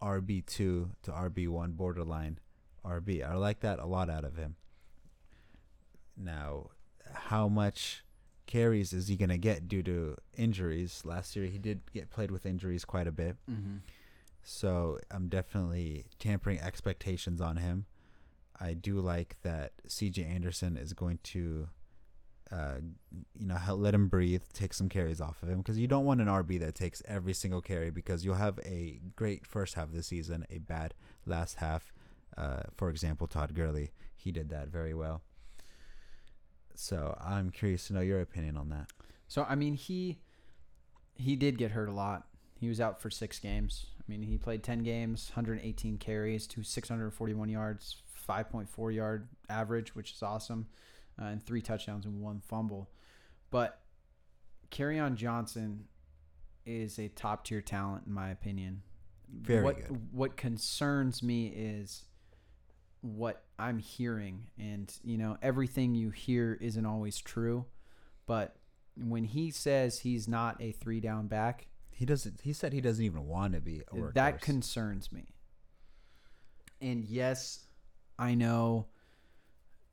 RB2 to RB1 borderline RB. I like that a lot out of him. Now, how much carries is he going to get due to injuries? Last year he did get played with injuries quite a bit. mm-hmm. So I'm definitely tampering expectations on him. I do like that CJ Anderson is going to, uh, you know, let him breathe, take some carries off of him because you don't want an RB that takes every single carry because you'll have a great first half of the season, a bad last half. Uh, for example, Todd Gurley, he did that very well. So I'm curious to know your opinion on that. So I mean, he he did get hurt a lot. He was out for six games. I mean, he played ten games, 118 carries to 641 yards, 5.4 yard average, which is awesome, uh, and three touchdowns and one fumble. But on Johnson is a top tier talent in my opinion. Very what, good. What concerns me is what I'm hearing, and you know everything you hear isn't always true, but when he says he's not a three down back, He doesn't. He said he doesn't even want to be a that concerns me. And yes, I know,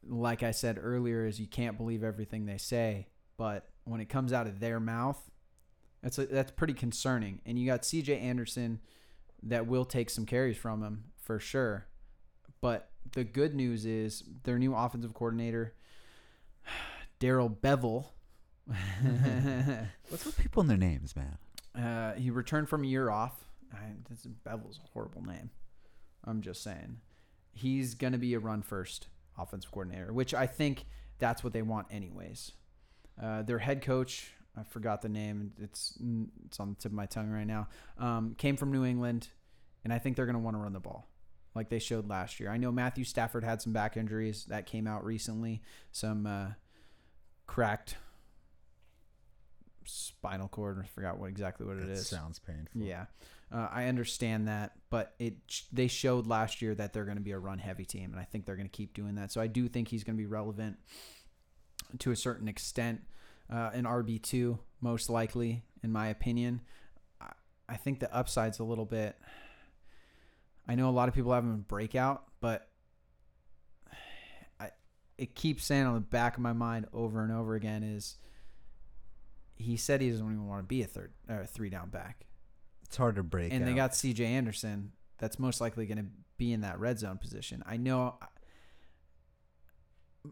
like I said earlier, is you can't believe everything they say, but when it comes out of their mouth, that's that's pretty concerning. And you got C.J. Anderson that will take some carries from him for sure. But the good news is their new offensive coordinator, *sighs* Darrell Bevell. *laughs* What's with people and their names, man? Uh, he returned from a year off. I, this Bevell's a horrible name. I'm just saying. He's going to be a run first offensive coordinator, which I think that's what they want anyways. Uh, their head coach, I forgot the name. It's it's on the tip of my tongue right now. Um, came from New England, and I think they're going to want to run the ball like they showed last year. I know Matthew Stafford had some back injuries that came out recently, some uh, cracked spinal cord. I forgot what exactly what it is. sounds painful. Yeah, uh, I understand that, but it they showed last year that they're going to be a run heavy team, and I think they're going to keep doing that. So I do think he's going to be relevant to a certain extent. Uh, an RB two, most likely, in my opinion. I, I think the upside's a little bit. I know a lot of people have him in breakout, but I it keeps saying on the back of my mind over and over again is he said he doesn't even want to be a third or three down back It's hard to break. and they got CJ Anderson that's most likely going to be in that red zone position. I know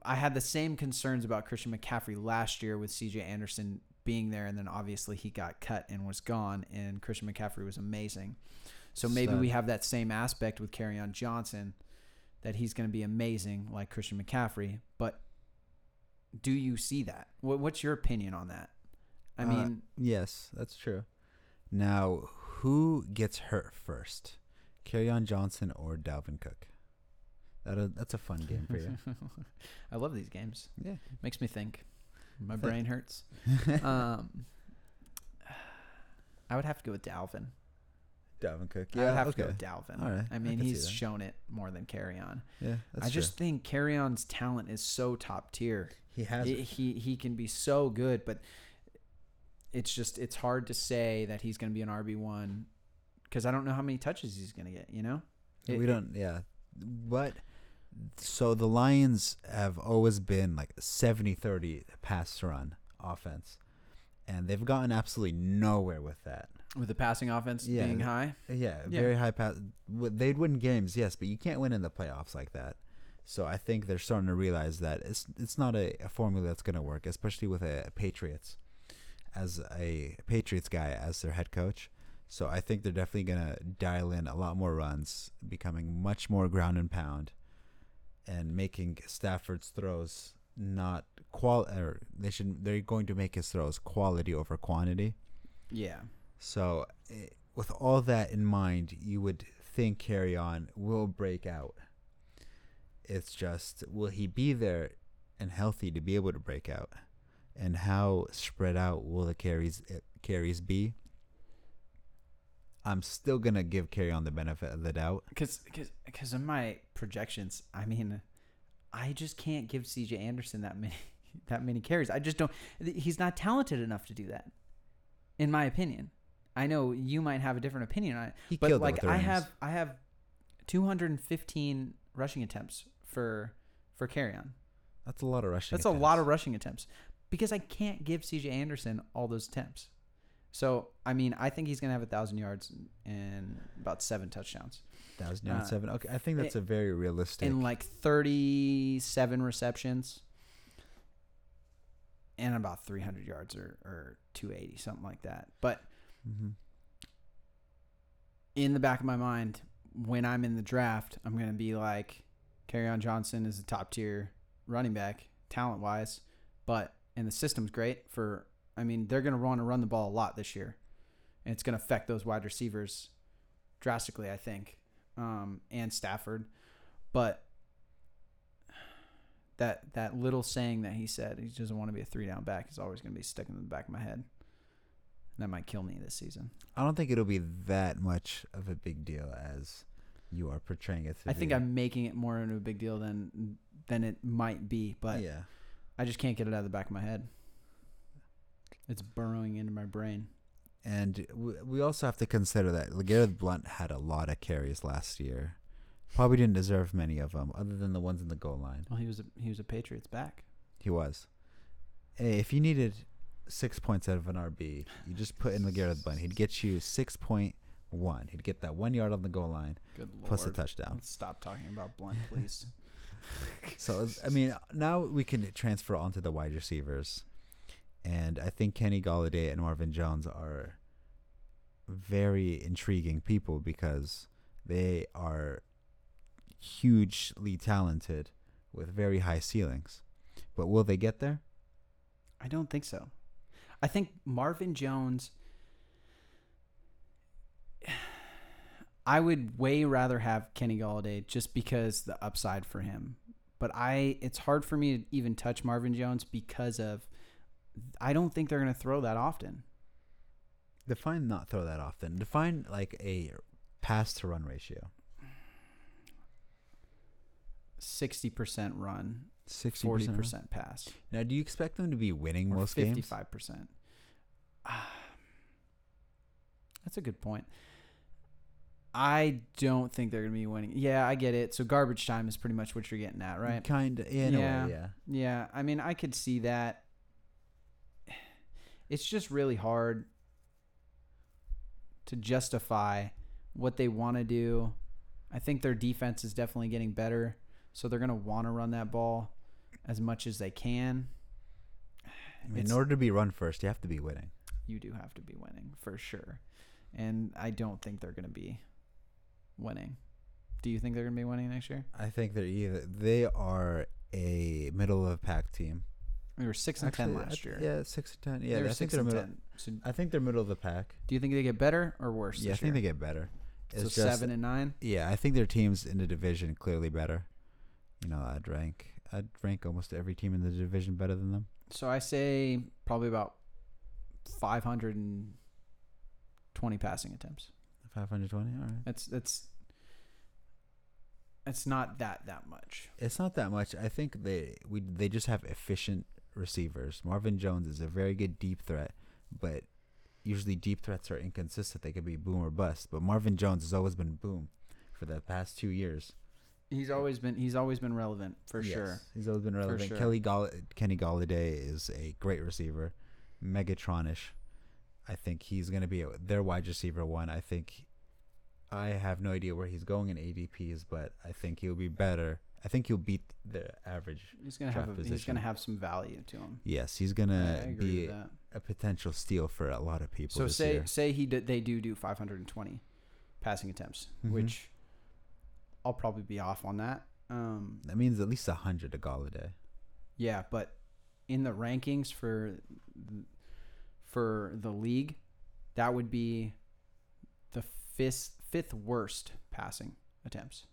I had the same concerns about Christian McCaffrey last year with CJ Anderson being there and then obviously he got cut and was gone and Christian McCaffrey was amazing. So maybe we have that same aspect with on Johnson that he's going to be amazing like Christian McCaffrey, but do you see that? What, what's your opinion on that? I Uh, mean, yes, that's true. Now, who gets hurt first? on Johnson or Dalvin Cook? That a, that's a fun game for you. *laughs* I love these games. yeah. Makes me think. My brain hurts. *laughs* um, I would have to go with Dalvin. Dalvin Cook. Yeah. I have okay. to go Dalvin. All right, I I mean, see he's shown it more than Kerryon. Yeah. That's I true. just think Kerryon's talent is so top tier. he has it. he he can be so good, but it's just it's hard to say that he's going to be an RB one because I don't know how many touches he's going to get. You know, It- we don't. Yeah. But so the Lions have always been like 70-30 pass run offense, and they've gotten absolutely nowhere with that. With the passing offense Yeah. being high. Yeah, Yeah. very high pass. They'd win games, yes, but you can't win in the playoffs like that. So I think they're starting to realize that it's it's not a, a formula that's going to work, especially with a Patriots as a Patriots guy as their head coach. So I think they're definitely going to dial in a lot more runs, becoming much more ground and pound, and making Stafford's throws not qual or they should they're going to make his throws quality over quantity. Yeah, So, eh, with all that in mind, you would think Kerryon will break out. It's just, will he be there and healthy to be able to break out? And how spread out will the carries eh, carries be? I'm still gonna give Kerryon the benefit of the doubt. because because in my projections, I mean, I just can't give C.J. Anderson that many *laughs* that many carries. I just don't. He's not talented enough to do that, in my opinion. I know you might have a different opinion on it, He but killed like I have I have 215 rushing attempts for for Kerryon. That's a lot of rushing. That's a lot of rushing attempts because I can't give C.J. Anderson all those attempts. So I mean, I think he's gonna have a thousand yards and about seven touchdowns. thousand uh, seven. Okay, I think that's it- a very realistic. in like 37 receptions and about 300 yards or, or 280 something like that but Mhm. in the back of my mind when i'm in the draft i'm going to be like on johnson is a top tier running back talent wise but and the system's great for i mean they're going to want to run the ball a lot this year and it's going to affect those wide receivers drastically i think um, and stafford but that that little saying that he said he doesn't want to be a three down back is always going to be stuck in the back of my head. That might kill me this season. I don't think it'll be that much of a big deal as you are portraying it I think be. I'm making it more into a big deal than than it might be, but yeah. I just can't get it out of the back of my head. It's burrowing into my brain. And we, we also have to consider that LeGarrette Blunt had a lot of carries last year. Probably didn't deserve many of them, other than the ones in the goal line. Well, he was a, he was a Patriots back. He was. Hey, if you needed six points out of an RB, you just put in LeGarrette Blunt. He'd get you six point one. He'd get that one yard on the goal line plus a touchdown. Let's stop talking about Blunt, please. *laughs* So I mean, now we can transfer onto the wide receivers, and I think Kenny Golladay and Marvin Jones are very intriguing people because they are hugely talented with very high ceilings. But will they get there? I don't think so. I think Marvin Jones. I would way rather have Kenny Golladay just because the upside for him. But I, it's hard for me to even touch Marvin Jones because of, I don't think they're going to throw that often. Define not throw that often. Define like a pass to run ratio. Sixty percent run, Sixty forty percent pass, Now, do you expect them to be winning most games? fifty-five percent. Ah, that's a good point. I don't think they're going to be winning. Yeah, I get it. So garbage time is pretty much what you're getting at, right? Kind of. In Yeah. a way, yeah. Yeah, I mean, I could see that. It's just really hard to justify what they want to do. I think their defense is definitely getting better, so they're going to want to run that ball as much as they can. I mean, in order to be run first, you have to be winning. You do have to be winning for sure, and I don't think they're going to be winning. Do you think they're going to be winning next year? I think they're either they are a middle of the pack team. They were six and Actually, ten last year. Yeah, six and ten. Yeah, they were I think six they're and middle. ten. So, I think they're middle of the pack. do you think they get better or worse? Yeah, I think year? they get better. so It's just- seven and nine. Yeah, I think their teams in the division clearly better. You know, I'd rank I'd rank almost every team in the division better than them. So I say probably about 520 passing attempts. Five hundred twenty. All right. That's that's it's not that that much. It's not that much. I think they we they just have efficient receivers. Marvin Jones is a very good deep threat, but usually deep threats are inconsistent. They could be boom or bust. But Marvin Jones has always been boom for the past two years. He's always been he's always been relevant for Yes, sure. He's always been relevant. sure. Kelly Gall- Kenny Golladay is a great receiver, Megatronish. I think he's going to be a, their wide receiver one. I think I have no idea where he's going in ADPs, but I think he'll be better. I think he'll beat the average. He's gonna have Draft a, he's gonna have some value to him. Yes, he's gonna agree be a potential steal for a lot of people. So this say year. say he did, they do do 520 passing attempts, Mhm. which I'll probably be off on that. Um, that means at least a hundred to Golladay. Yeah, but in the rankings for for the league, that would be the fifth fifth worst passing attempts.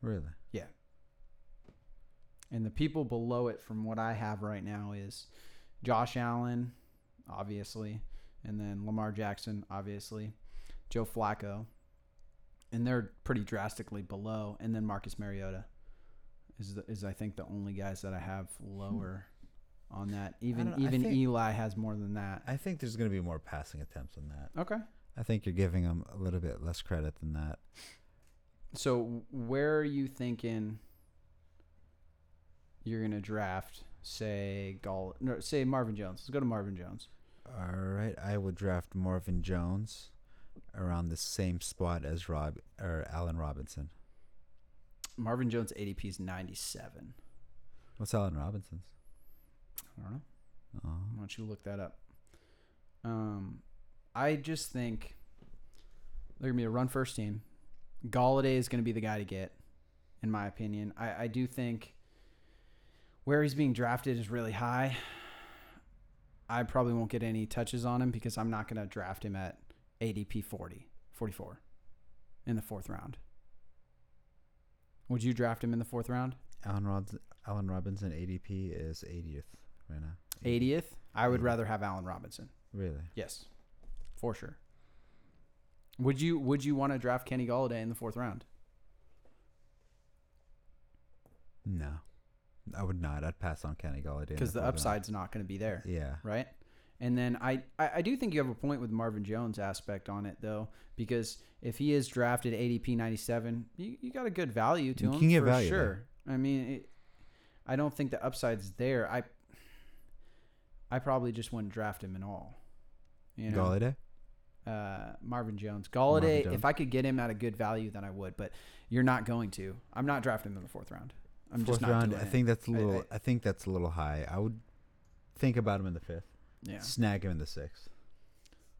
Really? Yeah. And the people below it from what I have right now is Josh Allen, obviously, and then Lamar Jackson, obviously, Joe Flacco, and they're pretty drastically below, and then Marcus Mariota is the, is I think the only guys that I have hmm. lower on that. Even don't know, I even think- Eli has more than that. I think there's gonna be more passing attempts than that. Okay. I think you're giving him a little bit less credit than that. So where are you thinking you're gonna draft? Say Gall, no, say Marvin Jones. Let's go to Marvin Jones. All right, I would draft Marvin Jones around the same spot as Rob or Allen Robinson. Marvin Jones ADP is 97. What's Allen Robinson's? I don't know. Oh, Why don't you look that up? Um, I just think they're gonna be a run first team. Golladay is gonna be the guy to get, in my opinion. I, I do think where he's being drafted is really high. I probably won't get any touches on him because I'm not gonna draft him at ADP 40, 44 in the fourth round. Would you draft him in the fourth round? Allen Rods- Allen Robinson ADP is 80th right now. 80th? I would Yeah. rather have Allen Robinson. Really? Yes, for sure. Would you Would you want to draft Kenny Golladay in the fourth round? No, I would not. I'd pass on Kenny Golladay Because the round. upside's not going to be there, Yeah, right? And then I, I I do think you have a point with Marvin Jones aspect on it though, because if he is drafted ADP ninety seven, you, you got a good value to You him can get for value sure. I mean, it, I don't think the upside's there. I I probably just wouldn't draft him at all. You know? Golladay. uh, Marvin Jones. Golladay, Marvin Jones. if I could get him at a good value, then I would. But you're not going to. I'm not drafting him in the fourth round. I'm Fourth just not round. I think that's a I- little. I, I- think that's a little high. I would think about him in the fifth. Yeah. Snag him in the sixth.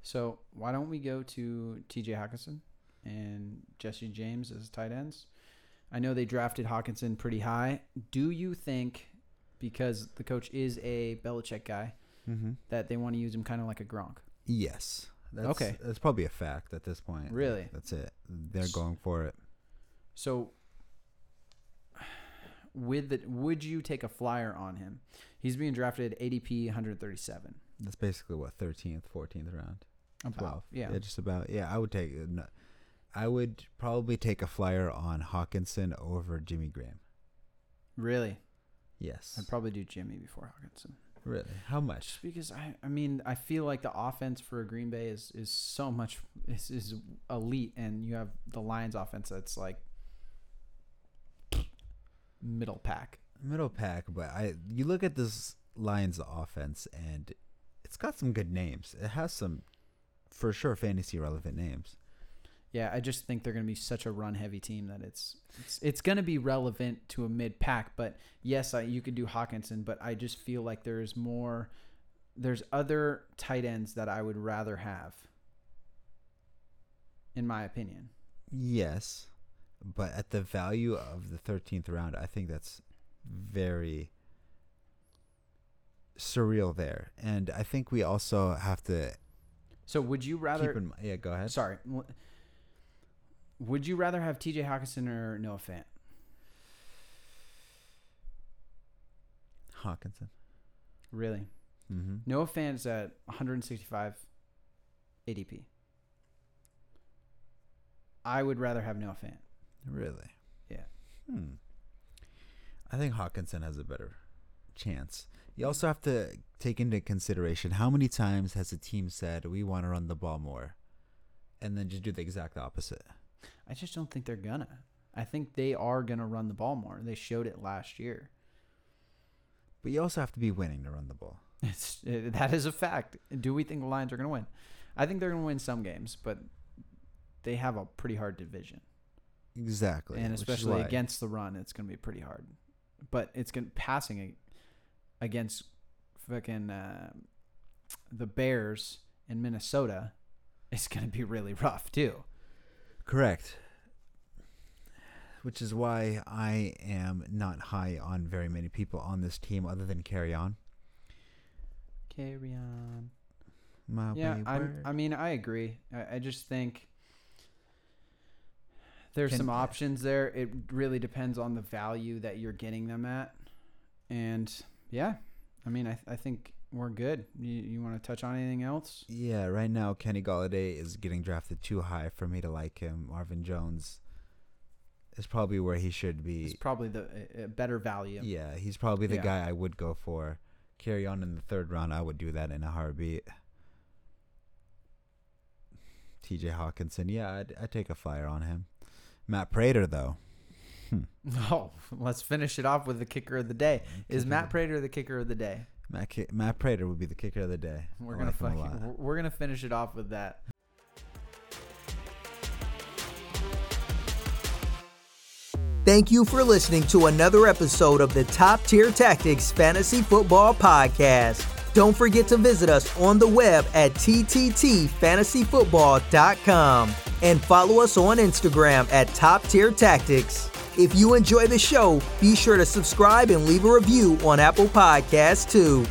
So why don't we go to T.J. Hockenson and Jesse James as tight ends? I know they drafted Hockenson pretty high. Do you think, because the coach is a Belichick guy, Mm-hmm. that they want to use him kind of like a Gronk? Yes. That's, Okay. That's probably a fact at this point. Really? That's it. They're going for it. So with the would you take a flyer on him? He's being drafted ADP 137. That's basically what 13th, 14th round. About, 12. yeah. just about. Yeah, I would take. uh, I would probably take a flyer on Hockenson over Jimmy Graham. Really? Yes. I'd probably do Jimmy before Hockenson. really? How much? Just because I, I mean, I feel like the offense for Green Bay is is so much is, is elite, and you have the Lions offense that's like middle pack. Middle pack, but I you look at this Lions offense and it's got some good names. It has some for sure fantasy relevant names. Yeah, I just think they're going to be such a run heavy team that it's it's, it's going to be relevant to a mid pack. But yes, I, you could do Hockenson, but I just feel like there's more. There's other tight ends that I would rather have. In my opinion, Yes, but at the value of the 13th round, I think that's very surreal there. And I think we also have to so would you rather? keep in mind. Yeah, go ahead. Sorry. Would you rather have T.J. Hockenson or Noah Fant? Hockenson. Really? Mm-hmm. Noah Fant's at 165 ADP. I would rather have Noah Fant. Really? Yeah. Hmm. I think Hockenson has a better chance. You also have to take into consideration how many times has a team said we want to run the ball more, and then just do the exact opposite. I just don't think they're gonna. I think they are gonna run the ball more. They showed it last year. But you also have to be winning to run the ball. *laughs* It's that is a fact. Do we think the Lions are gonna win? I think they're gonna win some games, but they have a pretty hard division, Exactly. and especially against the run, it's gonna be pretty hard. But it's gonna passing a- against fucking uh, the Bears in Minnesota. It's gonna be really rough too. Correct. Which is why I am not high on very many people on this team other than Kerryon. Carry on. My Yeah, I'm, I mean, I agree. I, I just think there's Can- some options there. It really depends on the value that you're getting them at. And yeah, I mean, I, I think we're good. You, you want to touch on anything else? Yeah, right now Kenny Galladay is getting drafted too high for me to like him. Marvin Jones is probably where he should It's be. probably the a better value. Yeah, he's probably the Yeah. guy I would go for. Kerryon in the third round, I would do that in a heartbeat. TJ Hockenson, yeah, I'd, I'd take a flyer on him. Matt Prater, though. Hmm. Oh, let's finish it off with the kicker of the day. Is Matt Prater the kicker of the day? Matt, Ki- Matt Prater would be the kicker of the day. We're I gonna like him a lot. fucking, we're gonna finish it off with that. Thank you for listening to another episode of the Top Tier Tactics Fantasy Football Podcast. Don't forget to visit us on the web at tttfantasyfootball.com and follow us on Instagram at Top Tier Tactics. If you enjoy the show, be sure to subscribe and leave a review on Apple Podcasts too.